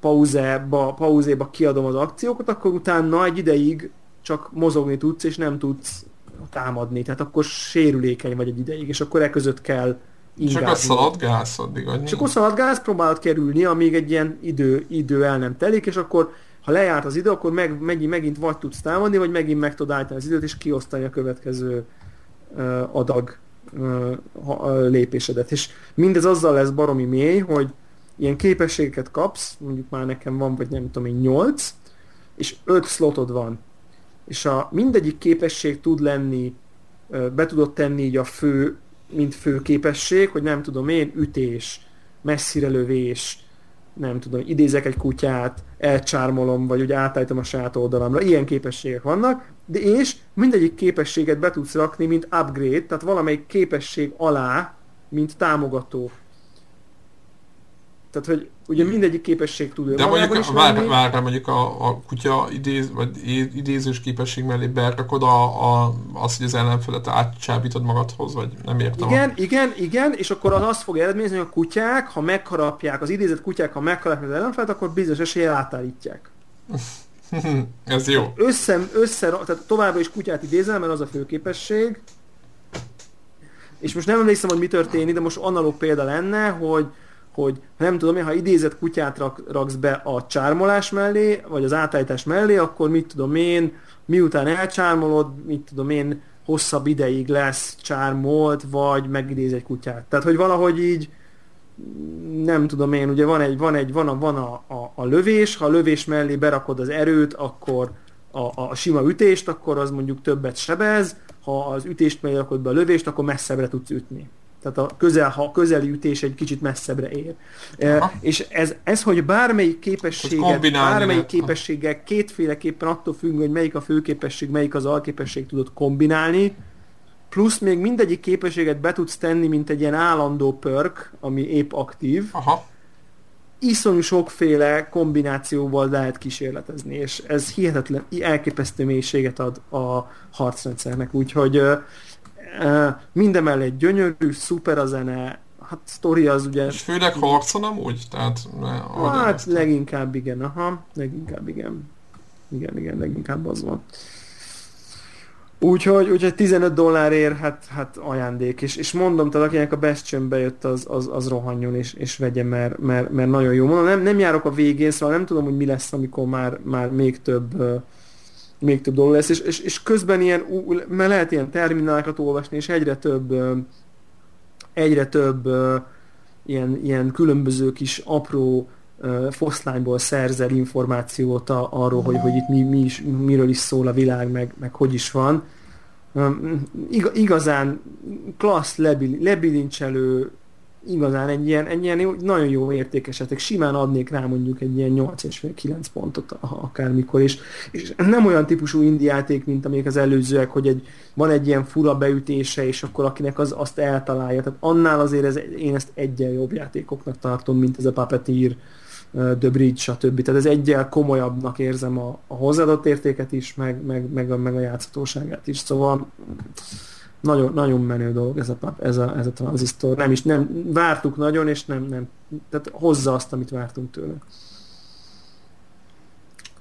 pauzéba, pauzéba kiadom az akciókat, akkor utána egy ideig csak mozogni tudsz, és nem tudsz támadni. Tehát akkor sérülékeny vagy egy ideig, és akkor e között kell ingázni. Csak a szaladgálsz addig, vagy Csak a szaladgálsz, próbálod kerülni, amíg egy ilyen idő, idő el nem telik, és akkor ha lejárt az idő, akkor meg, megint, megint vagy tudsz támadni, vagy megint meg tudod állítani az időt, és kiosztani a következő uh, adag lépésedet. És mindez azzal lesz baromi mély, hogy ilyen képességeket kapsz, mondjuk már nekem van, vagy nem tudom én, 8, és 5 slotod van. És a mindegyik képesség tud lenni, be tudod tenni így a fő, mint fő képesség, hogy nem tudom én, ütés, messzire lövés, nem tudom, idézek egy kutyát, elcsármolom, vagy ugye átállítom a saját oldalamra. Ilyen képességek vannak, de és mindegyik képességet be tudsz rakni, mint upgrade, tehát valamelyik képesség alá, mint támogató. Tehát, hogy ugye mindegyik képesség tud De mondjuk, is vár, vár, mondjuk a, a kutya idéz, vagy idézős képesség mellé berakod a, a, azt, hogy az ellenfelet átcsábítod magadhoz, vagy nem értem. Igen, a... igen, igen, és akkor az azt fog eredményezni, hogy a kutyák, ha megharapják, az idézett kutyák, ha megharapják az ellenfelet, akkor bizonyos eséllyel átállítják. Ez jó. Össze, össze, tehát továbbra is kutyát idézel, mert az a fő képesség. És most nem emlékszem, hogy mi történik, de most analóg példa lenne, hogy hogy nem tudom én, ha idézett kutyát rak, raksz be a csármolás mellé, vagy az átállítás mellé, akkor mit tudom én, miután elcsármolod, mit tudom én, hosszabb ideig lesz csármolt, vagy megidéz egy kutyát. Tehát, hogy valahogy így nem tudom én, ugye van egy, van egy, van a, van a, a, a lövés, ha a lövés mellé berakod az erőt, akkor a, a sima ütést, akkor az mondjuk többet sebez, ha az ütést mellé rakod be a lövést, akkor messzebbre tudsz ütni. Tehát a közel, ha a közeli ütés egy kicsit messzebbre ér. E, és ez, ez, hogy bármelyik képességet, bármelyik képességgel kétféleképpen attól függ, hogy melyik a főképesség, melyik az alképesség tudod kombinálni, plusz még mindegyik képességet be tudsz tenni, mint egy ilyen állandó perk, ami épp aktív. Aha. Iszonyú sokféle kombinációval lehet kísérletezni, és ez hihetetlen, elképesztő mélységet ad a harcrendszernek, úgyhogy mindemellett gyönyörű, szuper a zene, hát sztori az ugye... És főleg harcon amúgy? Tehát, hát leginkább igen, aha, leginkább igen. Igen, igen, leginkább az van. Úgyhogy, úgyhogy 15 dollárért hát, hát ajándék, és, és mondom, tehát akinek a Bastion bejött, az, az, az rohanjon és, és vegye, mert, mert, mert nagyon jó. Mondom, nem, nem járok a végén, szóval nem tudom, hogy mi lesz, amikor már, már még több még több dolog lesz, és, és, és közben ilyen, mert lehet ilyen terminálokat olvasni, és egyre több egyre több ilyen, ilyen különböző kis apró foszlányból szerzel információt arról, hogy, hogy itt mi, mi is, miről is szól a világ, meg, meg hogy is van. Igazán klassz, lebilincselő, igazán egy ilyen, egy ilyen nagyon jó értékesetek. Simán adnék rá mondjuk egy ilyen 8,5-9 pontot akármikor, és, és nem olyan típusú indi játék, mint amelyik az előzőek, hogy egy, van egy ilyen fura beütése, és akkor akinek az, azt eltalálja. Tehát annál azért ez, én ezt egyen jobb játékoknak tartom, mint ez a Puppeteer, The Bridge, stb. Tehát ez egyel komolyabbnak érzem a, a hozzáadott értéket is, meg, meg, meg, a, meg a játszhatóságát is. Szóval nagyon, nagyon menő dolog ez a, ez a, ez a tranzisztor. Nem is, nem, vártuk nagyon, és nem, nem, tehát hozza azt, amit vártunk tőle.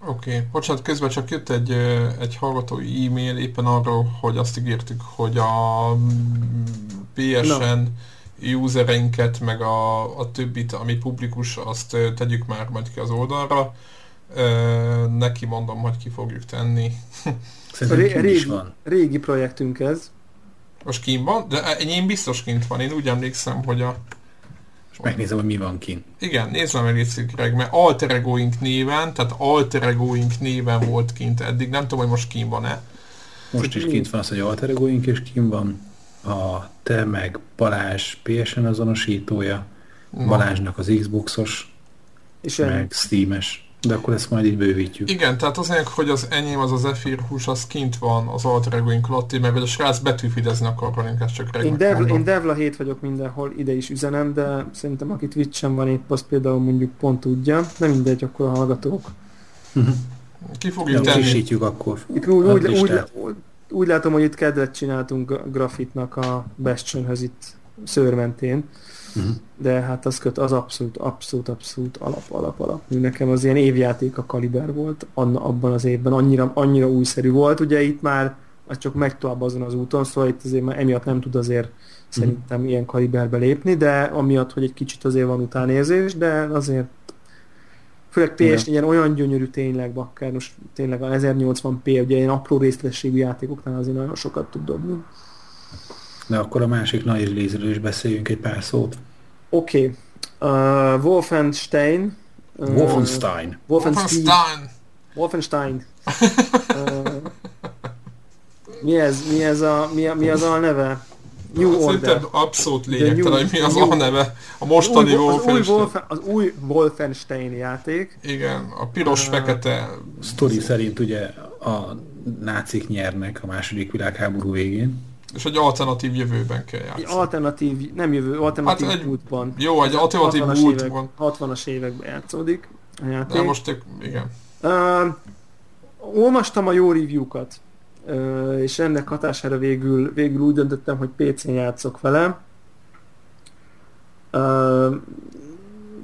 Oké, okay. bocsánat, közben csak jött egy, egy hallgatói e-mail éppen arról, hogy azt ígértük, hogy a PSN no. usereinket, meg a, a többit, ami publikus, azt tegyük már majd ki az oldalra. Neki mondom, hogy ki fogjuk tenni. Ré, régi, régi projektünk ez. Most kint van? De én biztos kint van. Én úgy emlékszem, hogy a... És megnézem, hogy mi van kint. Igen, nézd meg egy Greg, mert Alter Egoink néven, tehát Alter Egoink néven volt kint eddig. Nem tudom, hogy most kint van-e. Most is kint van az, hogy Alter Egoink, és kint van a te meg Balázs PSN azonosítója, Balázsnak az Xboxos, És meg. Steames. De akkor ezt majd így bővítjük. Igen, tehát az enyém, hogy az enyém az az Zephyr hús, az kint van az alter egoink alatt, meg hogy a srác betűfidezni akar velünk, ezt csak Én, regnek Dev, mondom. én Devla 7 vagyok mindenhol, ide is üzenem, de szerintem aki Twitch-en van épp, az például mondjuk pont tudja. De mindegy, akkor a hallgatók. Ki Ja, fogjuk tenni? frissítjük akkor. Itt úgy, úgy, úgy, úgy, úgy látom, hogy itt kedvet csináltunk grafitnak a Bastionhöz itt szőrmentén. Mhm. De hát az, köt, az abszolút, abszolút, abszolút alap, alap, alap. Nekem az ilyen évjáték a kaliber volt anna, abban az évben, annyira, annyira újszerű volt. Ugye itt már az csak megy tovább azon az úton, szóval itt azért már emiatt nem tud azért szerintem ilyen kaliberbe lépni, de amiatt, hogy egy kicsit azért van utánérzés, de azért főleg ps ilyen olyan gyönyörű tényleg, bakker, most tényleg a 1080p, ugye ilyen apró részletességű játékoknál azért nagyon sokat tud dobni. De akkor a másik nagy release is beszéljünk egy pár szót. Oké. Okay. Uh, Wolfenstein. Uh, Wolfenstein. Wolfenstein. Wolfenstein! Wolfenstein. uh, mi ez? Mi ez a, mi, a, mi az a neve? New Order. Szerintem abszolút lényegtelen, new- hogy mi az new- a neve. A mostani új, az, új Wolfenstein. Wolfen, az új Wolfenstein játék. Igen, a piros, Ah. fekete... Sztori szerint ugye a nácik nyernek a második világháború végén. És egy alternatív jövőben kell Egy játszani. alternatív, nem jövő, alternatív Hát egy- múltban. Jó, egy alternatív 60-as múltban. évek, 60-as években játszódik a játék. De most igen. Uh, olvastam a jó review-kat, uh, és ennek hatására végül, végül úgy döntöttem, hogy PC-n játszok vele. Uh,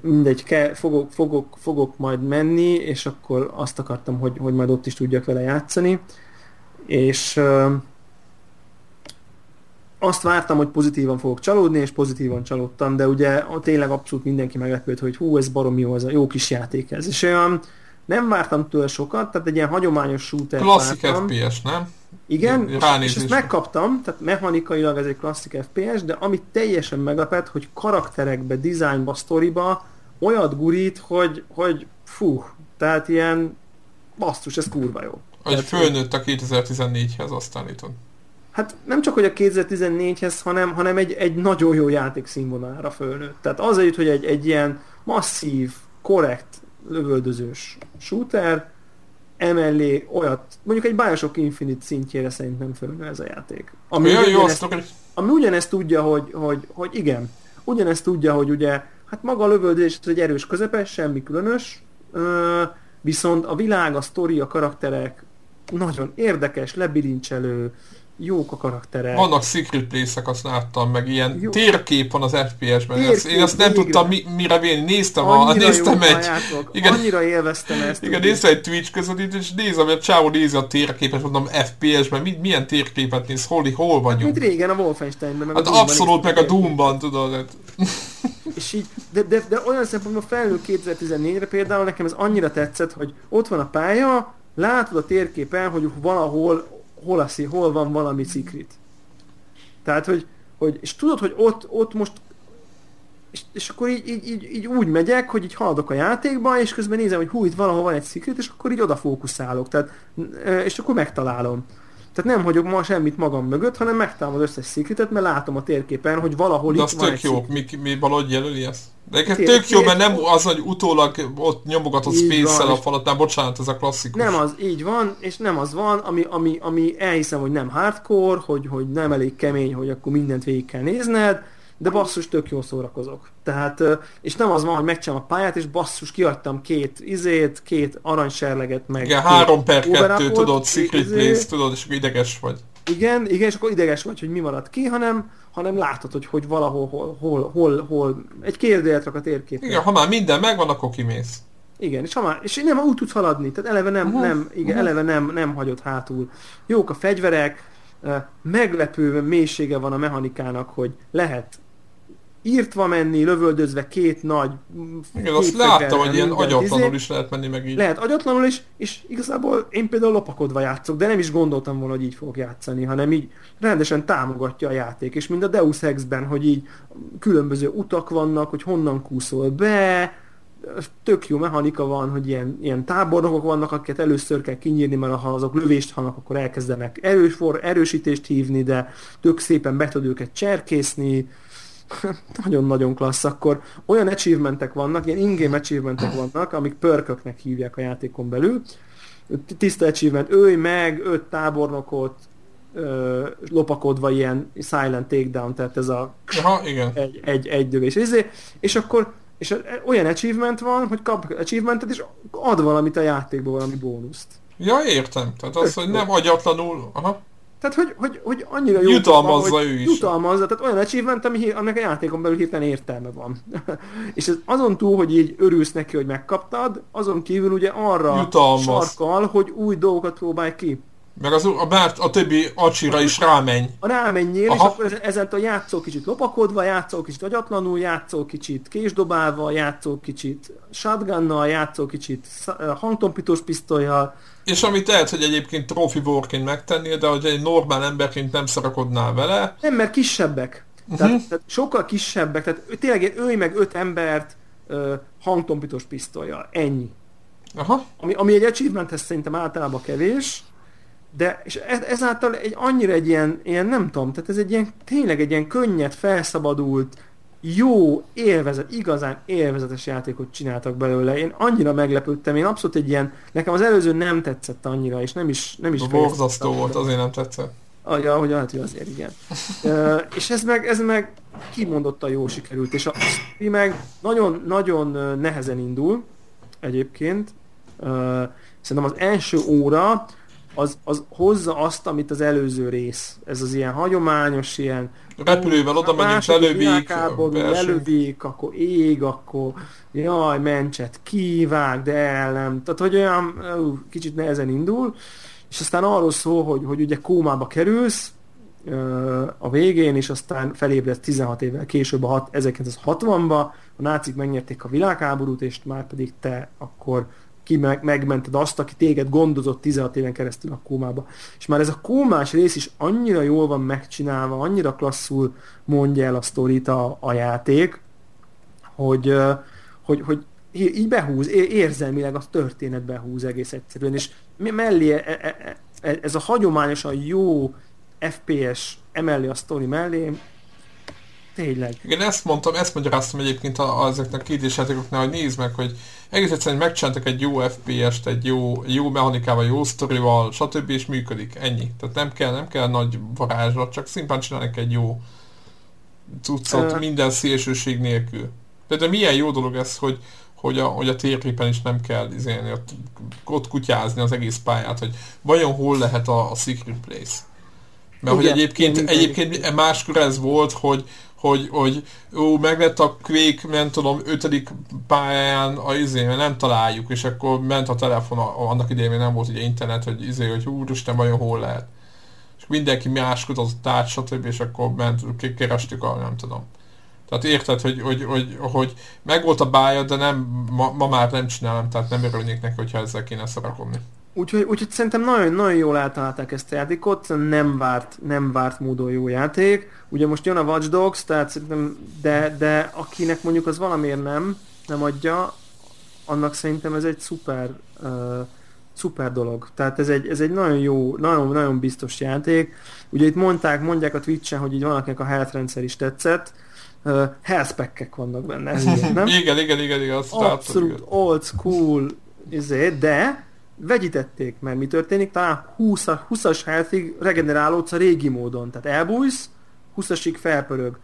mindegy, ke, fogok, fogok, fogok majd menni, és akkor azt akartam, hogy, hogy majd ott is tudjak vele játszani. És uh, azt vártam, hogy pozitívan fogok csalódni, és pozitívan csalódtam, de ugye tényleg abszolút mindenki meglepődött, hogy hú, ez baromi jó, ez a jó kis játék ez. És olyan nem vártam tőle sokat, tehát egy ilyen hagyományos shooter Klasszik vártam. FPS, nem? Igen, és, és ezt megkaptam, tehát mechanikailag ez egy klasszik FPS, de amit teljesen meglepett, hogy karakterekbe, dizájnba, sztoriba olyat gurít, hogy, hogy fú, tehát ilyen basszus, ez kurva jó. Hogy Tehát, fölnőtt a 2014-hez, azt állítod. Hát nem csak, hogy a 2014-hez, hanem, hanem egy, egy nagyon jó játék színvonalára fölnőtt. Tehát az jut, hogy egy, egy ilyen masszív, korrekt, lövöldözős shooter, emellé olyat, mondjuk egy Bioshock Infinite szintjére szerintem fölnő ez a játék. Ami, jó, ugyanezt, hogy ami ugyanezt tudja, hogy, hogy, hogy igen, ugyanezt tudja, hogy ugye, hát maga a lövöldözés egy erős közepes, semmi különös, viszont a világ, a sztori, a karakterek nagyon érdekes, lebilincselő, jók a karakterek. vannak secret place azt láttam, meg ilyen Jó. térkép van az FPS-ben. Térkép, én azt nem végre. tudtam mi, mire vélni. Néztem, a, annyira néztem jó egy, bajátok, igen. annyira élveztem ezt. igen, úgy. néztem egy Twitch között, és nézem, a csávó nézi a térképet, mondom FPS-ben, mi, milyen térképet néz, hol, hol vagyunk. mint régen a Wolfensteinben, meg Hát a abszolút, meg a néztem. Doomban, tudod. hát- És így, de, de, de olyan szempontból felnő 2014-re például nekem ez annyira tetszett, hogy ott van a pálya, látod a térképen, hogy valahol hol, a, szí- hol van valami secret. Tehát, hogy, hogy és tudod, hogy ott, ott most és, és akkor így, így, így, így, úgy megyek, hogy így haladok a játékba, és közben nézem, hogy hú, itt valahol van egy secret, és akkor így odafókuszálok, tehát, ö, és akkor megtalálom. Tehát nem hagyok ma semmit magam mögött, hanem megtalálom az összes secretet, mert látom a térképen, hogy valahol De itt az van tök jó, mi, mi valahogy jelöli ezt. De Tényleg, tök jó, mert nem az, hogy utólag ott space-szel van, a falat, nem, bocsánat, ez a klasszikus. Nem az, így van, és nem az van, ami, ami, ami elhiszem, hogy nem hardcore, hogy, hogy nem elég kemény, hogy akkor mindent végig kell nézned, de basszus, tök jól szórakozok. Tehát, és nem az van, hogy megcsinálom a pályát, és basszus, kiadtam két izét, két aranyserleget, meg Igen, 3 per 2, overupot, tudod, secret izé. place, tudod, és ideges vagy. Igen, igen, és akkor ideges vagy, hogy mi maradt ki, hanem, hanem látod, hogy, hogy valahol, hol, hol, hol, hol egy kérdőjelet rak a térképen. Igen, ha már minden megvan, akkor kimész. Igen, és, ha már, és nem úgy tudsz haladni, tehát eleve nem, Mhm, nem, igen, mhm. eleve nem, nem hagyod hátul. Jók a fegyverek, eh, meglepő mélysége van a mechanikának, hogy lehet írtva menni, lövöldözve két nagy Igen, azt láttam, hogy ilyen agyatlanul is lehet menni meg így. Lehet agyatlanul is, és igazából én például lopakodva játszok, de nem is gondoltam volna, hogy így fogok játszani, hanem így rendesen támogatja a játék, és mind a Deus Ex-ben, hogy így különböző utak vannak, hogy honnan kúszol be, tök jó mechanika van, hogy ilyen, ilyen tábornokok vannak, akiket először kell kinyírni, mert ha azok lövést hallanak, akkor elkezdenek erős, for, erősítést hívni, de tök szépen be tud őket cserkészni, nagyon-nagyon klassz, akkor olyan achievementek vannak, ilyen ingame achievementek vannak, amik pörköknek hívják a játékon belül. Tiszta achievement, ölj meg öt tábornokot, ö, lopakodva ilyen silent takedown, tehát ez a Aha, igen. egy, egy, egy dövés. Izé, és akkor és olyan achievement van, hogy kap achievementet, és ad valamit a játékból, valami bónuszt. Ja, értem. Tehát az, hogy nem agyatlanul... Aha. Tehát, hogy, hogy, hogy annyira jó Jutalmazza van, ő is. Jutalmazza, tehát olyan achievement, ami, aminek a játékon belül hirtelen értelme van. és ez azon túl, hogy így örülsz neki, hogy megkaptad, azon kívül ugye arra Jutalmaz. sarkal, hogy új dolgokat próbálj ki. Meg az, a, bár, a többi acsira is rámenj. A rámenjél, és Aha. akkor ezen- ezentúl játszol kicsit lopakodva, játszol kicsit agyatlanul, játszol kicsit késdobálva, játszol kicsit shotgunnal, játszol kicsit hangtompítós pisztolyjal, És amit lehet, hogy egyébként trophy warként megtennél, de hogy egy normál emberként nem szarakodnál vele, Nem, mert kisebbek. Mhm. Tehát, tehát sokkal kisebbek. Tehát tényleg ölj meg öt embert uh, hangtompítós pisztolyjal. Ennyi. aha, Ami, ami egy achievementhez szerintem általában kevés, de és ez, ezáltal egy annyira egy ilyen, ilyen, nem tudom, tehát ez egy ilyen, tényleg egy ilyen könnyed, felszabadult, jó, élvezet, igazán élvezetes játékot csináltak belőle. Én annyira meglepődtem, én abszolút egy ilyen, nekem az előző nem tetszett annyira, és nem is, nem is borzasztó volt, azért nem tetszett. Ah, ja, hogy hát, hogy azért igen. Ö, és ez meg, ez meg kimondottan jó sikerült, és a sztori meg nagyon-nagyon nehezen indul egyébként. Ö, Szerintem az első óra az, az hozza azt, amit az előző rész. Ez az ilyen hagyományos, ilyen Repülővel oda megyünk, lelövik, lelövik, akkor ég, akkor jaj, mencset, kivág, de el nem. Tehát, hogy olyan ú, kicsit nehezen indul, és aztán arról szól, hogy, hogy ugye kómába kerülsz a végén, és aztán felébredsz 16 évvel később, a hat- 1960-ba, a nácik megnyerték a világháborút, és már pedig te akkor ki meg, megmented azt, aki téged gondozott 16 éven keresztül a kómába. És már ez a kómás rész is annyira jól van megcsinálva, annyira klasszul mondja el a sztorit a, a játék, hogy, hogy, hogy így behúz, érzelmileg a történet behúz egész egyszerűen, és mellé e- e- e- ez a hagyományosan jó FPS emellé a sztori mellé, tényleg. Igen, ezt mondtam, ezt magyaráztam egyébként a, a ezeknek a kérdésjátékoknál, hogy nézd meg, hogy egész egyszerűen megcsináltak egy jó FPS-t, egy jó, jó mechanikával, jó sztorival, stb. és működik. Ennyi. Tehát nem kell, nem kell nagy varázslat, csak szimplán csinálnak egy jó cuccot Ö- minden szélsőség nélkül. De, de milyen jó dolog ez, hogy, hogy a, hogy a térképen is nem kell izélni, ott, ott kutyázni az egész pályát, hogy vajon hol lehet a, a secret place. Mert hogy Igen, egyébként, igen, egyébként máskor ez volt, hogy, hogy, hogy ó, meg lett a Quake, nem tudom, ötödik pályán a izé, mert nem találjuk, és akkor ment a telefon, a- annak idején még nem volt ugye internet, hogy izé, hogy úristen, vajon hol lehet. És mindenki más kutatott át, stb. és akkor ment, kerestük a, nem tudom. Tehát érted, hogy, hogy, hogy, hogy meg volt a bája, de nem, ma, ma már nem csinálom, tehát nem örülnék neki, hogyha ezzel kéne szarakodni. Úgyhogy, úgyhogy szerintem nagyon, nagyon jól eltalálták ezt a játékot, nem várt, nem várt módon jó játék. Ugye most jön a Watch Dogs, tehát szerintem, de, de akinek mondjuk az valamiért nem, nem adja, annak szerintem ez egy szuper, uh, szuper dolog. Tehát ez egy, ez egy nagyon jó, nagyon, nagyon biztos játék. Ugye itt mondták, mondják a Twitch-en, hogy így valakinek a health rendszer is tetszett. Uh, health vannak benne, ez ilyen, nem? igen, igen, igen, igen, abszolút old school izé, de vegyítették, mert mi történik? Talán 20 20-as healthig regenerálódsz a régi módon, tehát elbújsz, 20-asig felpörög.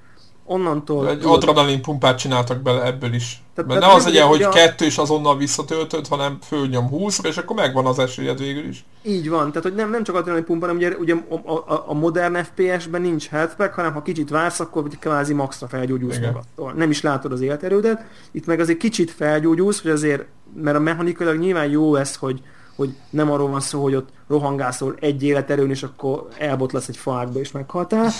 Onnantól... Egy tudod- adrenalin pumpát csináltak bele ebből is. Tehát- Mert tehát ne az legyen, hogy a- kettő és azonnal visszatöltöd, hanem fölnyom 20 és akkor megvan az esélyed végül is. Így van, tehát hogy nem, nem csak adrenalin pumpa, hanem ugye, ugye a, a, a modern FPS-ben nincs health pack, hanem ha kicsit vársz, akkor kvázi maxra felgyógyulsz Igen. magadtól. Nem is látod az életerődet. Itt meg azért kicsit felgyógyulsz, hogy azért, mert a mechanikailag nyilván jó ez, hogy, hogy nem arról van szó, hogy ott rohangászol egy életerőn, és akkor elbotlasz egy faákba, és meghaltál.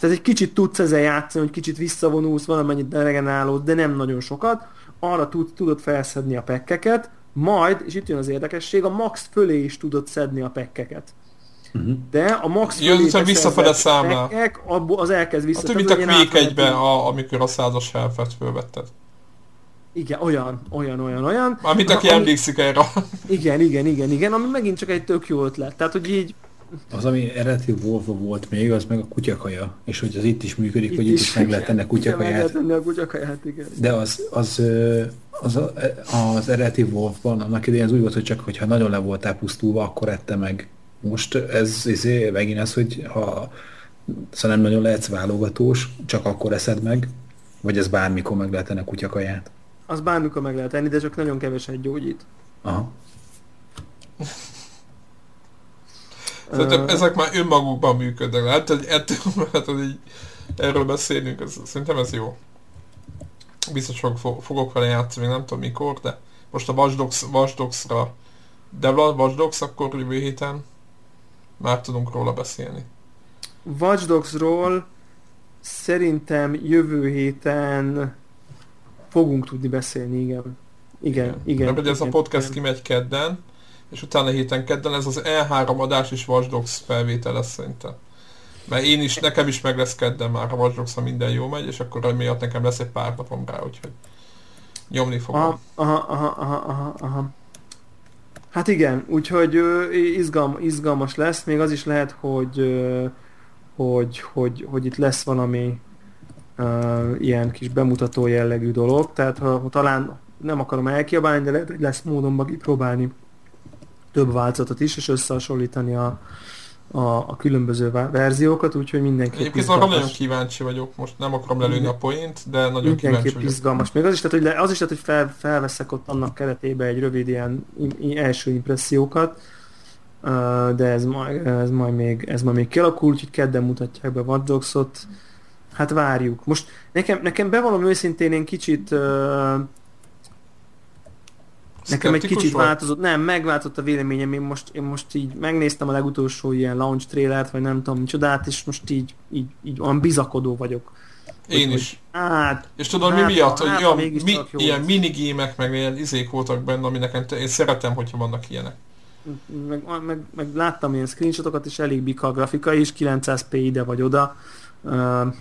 Tehát egy kicsit tudsz ezzel játszani, hogy kicsit visszavonulsz, valamennyit regenerálódsz, de nem nagyon sokat. Arra tud, tudod felszedni a pekkeket, majd, és itt jön az érdekesség, a max fölé is tudod szedni a pekkeket. Uh-huh. De a max Jön, fölé visszafele számlál. pekkek, abból az elkezd Hát, vissza. mint a Quake egyben, a, amikor a százas helfet fölvetted. Igen, olyan, olyan, olyan, olyan. Mármint aki Ami- emlékszik erre. Igen, igen, igen, igen, ami megint csak egy tök jó ötlet. Tehát, hogy így Az, ami eredeti wolf volt még, az meg a kutyakaja. És hogy az itt is működik, itt hogy itt is, is meg lehet tenni a kutyakaját. Meg lehet tenni a kutyakaját, igen. De az, az, az, az, az eredeti Wolfban, annak idején az úgy volt, hogy csak hogyha nagyon le voltál pusztulva, akkor ette meg. Most ez, ez megint az, hogy ha szóval nem nagyon lehetsz válogatós, csak akkor eszed meg, vagy ez bármikor meg lehet tenni a kutyakaját? Az bármikor meg lehet tenni, de csak nagyon keveset gyógyít. Aha. Szerintem uh, ezek már önmagukban működnek. Hát, hogy ettől, hát, hogy így erről beszélünk, ez, szerintem ez jó. Biztos fog, fogok vele játszani, nem tudom mikor, de most a Watch Dogs, Watch Dogs-ra de Watch Dogs akkor jövő héten már tudunk róla beszélni. Watch Dogs-ról szerintem jövő héten fogunk tudni beszélni, igen. Igen, igen. igen Mert ez a podcast igen. kimegy kedden, és utána héten kedden ez az E3 adás is Watch Dogs felvétel lesz szerintem. Mert én is, nekem is meg lesz kedden már a Watch Dogs, ha minden jó megy, és akkor emiatt nekem lesz egy pár napom rá, úgyhogy nyomni fogom. Aha, aha, aha, aha, aha. Hát igen, úgyhogy ö, izgalm, izgalmas lesz, még az is lehet, hogy ö, hogy, hogy, hogy itt lesz valami uh, ilyen kis bemutató jellegű dolog, tehát ha, ha talán nem akarom elkiabálni, de lehet, hogy lesz módon próbálni több változatot is, és összehasonlítani a, a, a különböző verziókat, úgyhogy mindenképp Egyébként arra nagyon kíváncsi vagyok, most nem akarom lelőni a point, de nagyon mindenképp kíváncsi vagyok. izgalmas. Még az is, tehát, hogy, le, az is lehet, hogy fel, felveszek ott annak keretébe egy rövid ilyen első impressziókat, de ez majd, ez majd még, ez majd még kialakul, úgyhogy kedden mutatják be Watch Dogs-ot. Hát várjuk. Most nekem, nekem bevallom őszintén én kicsit uh, Nekem egy kicsit volt? változott, nem, megváltozott a véleményem, én most, én most így megnéztem a legutolsó ilyen launch trailert, vagy nem tudom micsodát, és most így, így, így olyan bizakodó vagyok. Én hogy, is. Hogy, hát, és tudod hát, mi miatt, hogy hát, olyan, mi, ilyen minigémek, meg ilyen izék voltak benne, ami nekem, én szeretem, hogyha vannak ilyenek meg, meg, meg láttam ilyen screenshotokat, és elég bika a grafika is, 900p ide vagy oda, uh,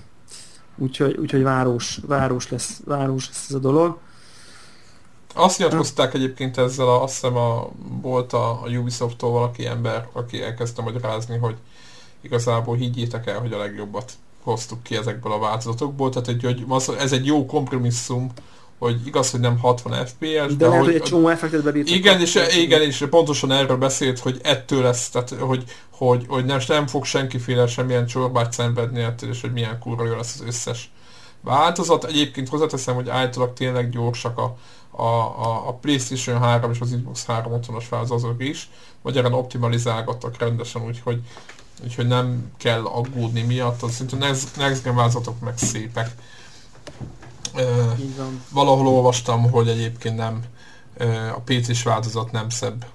úgyhogy, úgyhogy város, város, lesz, város lesz ez a dolog. Azt nyilatkozták egyébként ezzel, a, azt hiszem a, volt a, a Ubisoft-tól valaki ember, aki elkezdte magyarázni, hogy igazából higgyétek el, hogy a legjobbat hoztuk ki ezekből a változatokból, tehát hogy, hogy ez egy jó kompromisszum hogy igaz, hogy nem 60 FPS, de, de lehet, hogy, egy csomó effektet beírtak. Igen, és, igen, és pontosan erről beszélt, hogy ettől lesz, tehát hogy, hogy, hogy nem, nem fog senkiféle semmilyen csorbát szenvedni ettől, és hogy milyen kurva jó lesz az összes változat. Egyébként hozzáteszem, hogy általában tényleg gyorsak a, a, a, a PlayStation 3 és az Xbox 360-as változatok is, magyarán optimalizálgattak rendesen, úgyhogy, úgyhogy nem kell aggódni miatt, az szinte next, next gen változatok meg szépek valahol olvastam, hogy egyébként nem a PC-s változat nem szebb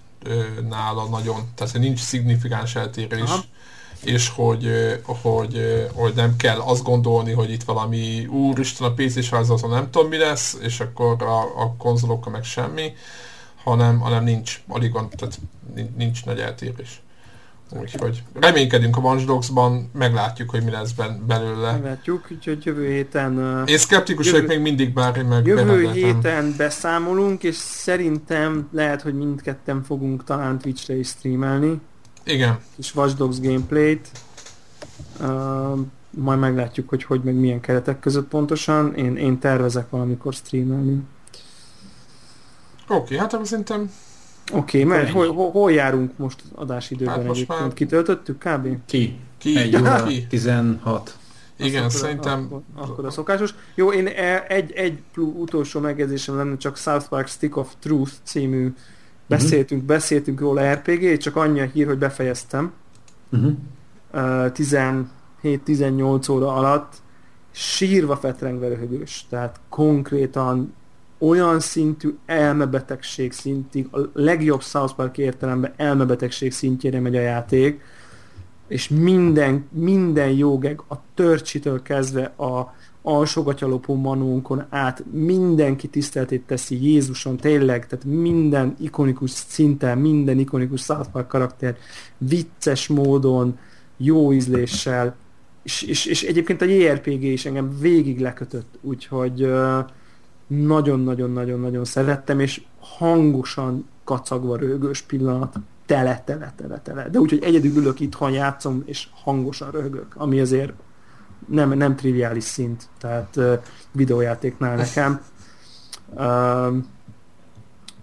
nála nagyon, tehát nincs szignifikáns eltérés, Aha. és hogy, hogy, hogy nem kell azt gondolni, hogy itt valami úristen a PC-s változaton nem tudom mi lesz, és akkor a, a konzolokkal meg semmi, hanem, hanem nincs, alig van, tehát nincs nagy eltérés. Úgyhogy reménykedünk a Watch Dogs-ban, meglátjuk, hogy mi lesz ben, belőle. Meglátjuk, úgyhogy jövő héten... Én szkeptikus jövő, még mindig, bár én meg Jövő héten beszámolunk, és szerintem lehet, hogy mindketten fogunk talán Twitch-re is streamelni. Igen. És Watch Dogs gameplayt. Uh, majd meglátjuk, hogy hogy meg milyen keretek között pontosan. Én, én tervezek valamikor streamelni. Oké, okay, hát akkor szerintem Oké, okay, mert hol, hol, hol járunk most adásidőben hát most egyébként? Már... Kitöltöttük kb? Ki. Ki. Egy óra ki. 16. Igen, akkor szerintem... Akkor, akkor a szokásos. Jó, én e- egy, egy utolsó megjegyzésem lenne, csak South Park Stick of Truth című uh-huh. beszéltünk, beszéltünk róla RPG, csak annyi a hír, hogy befejeztem. Uh-huh. Uh, 17-18 óra alatt sírva fetrengve röhögős. Tehát konkrétan olyan szintű elmebetegség szintig, a legjobb South Park értelemben elmebetegség szintjére megy a játék, és minden, minden jógeg, a törcsitől kezdve a alsógatyalopó manónkon át mindenki tiszteltét teszi Jézuson, tényleg, tehát minden ikonikus szinten, minden ikonikus South Park karakter vicces módon, jó ízléssel, és, és, és egyébként a JRPG is engem végig lekötött, úgyhogy uh, nagyon-nagyon-nagyon-nagyon szerettem, és hangosan kacagva rögős pillanat. tele, tele, tele, tele. De úgyhogy egyedül ülök itthon, játszom, és hangosan röhögök, ami azért nem, nem triviális szint, tehát uh, videójátéknál nekem. Uh,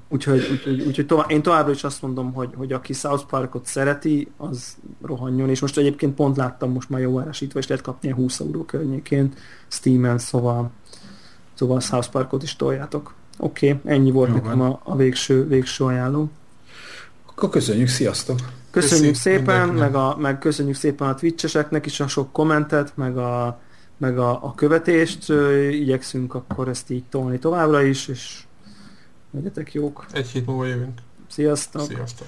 úgyhogy úgyhogy, úgyhogy tovább, én továbbra is azt mondom, hogy, hogy aki South Parkot szereti, az rohanjon, és most egyébként pont láttam most már jó árasítva, és lehet kapni a 20 euró környékén Steam-en, szóval, szóval South Parkot is toljátok. Oké, okay, ennyi volt jó, nekem a, a végső, végső ajánló. Akkor köszönjük, sziasztok! Köszönjük Köszi szépen, meg, a, meg köszönjük szépen a Twitcheseknek is a sok kommentet, meg a, meg a, a követést. Igyekszünk akkor ezt így tolni továbbra is, és legyetek jók. Egy hét múlva jövünk. Sziasztok! Sziasztok!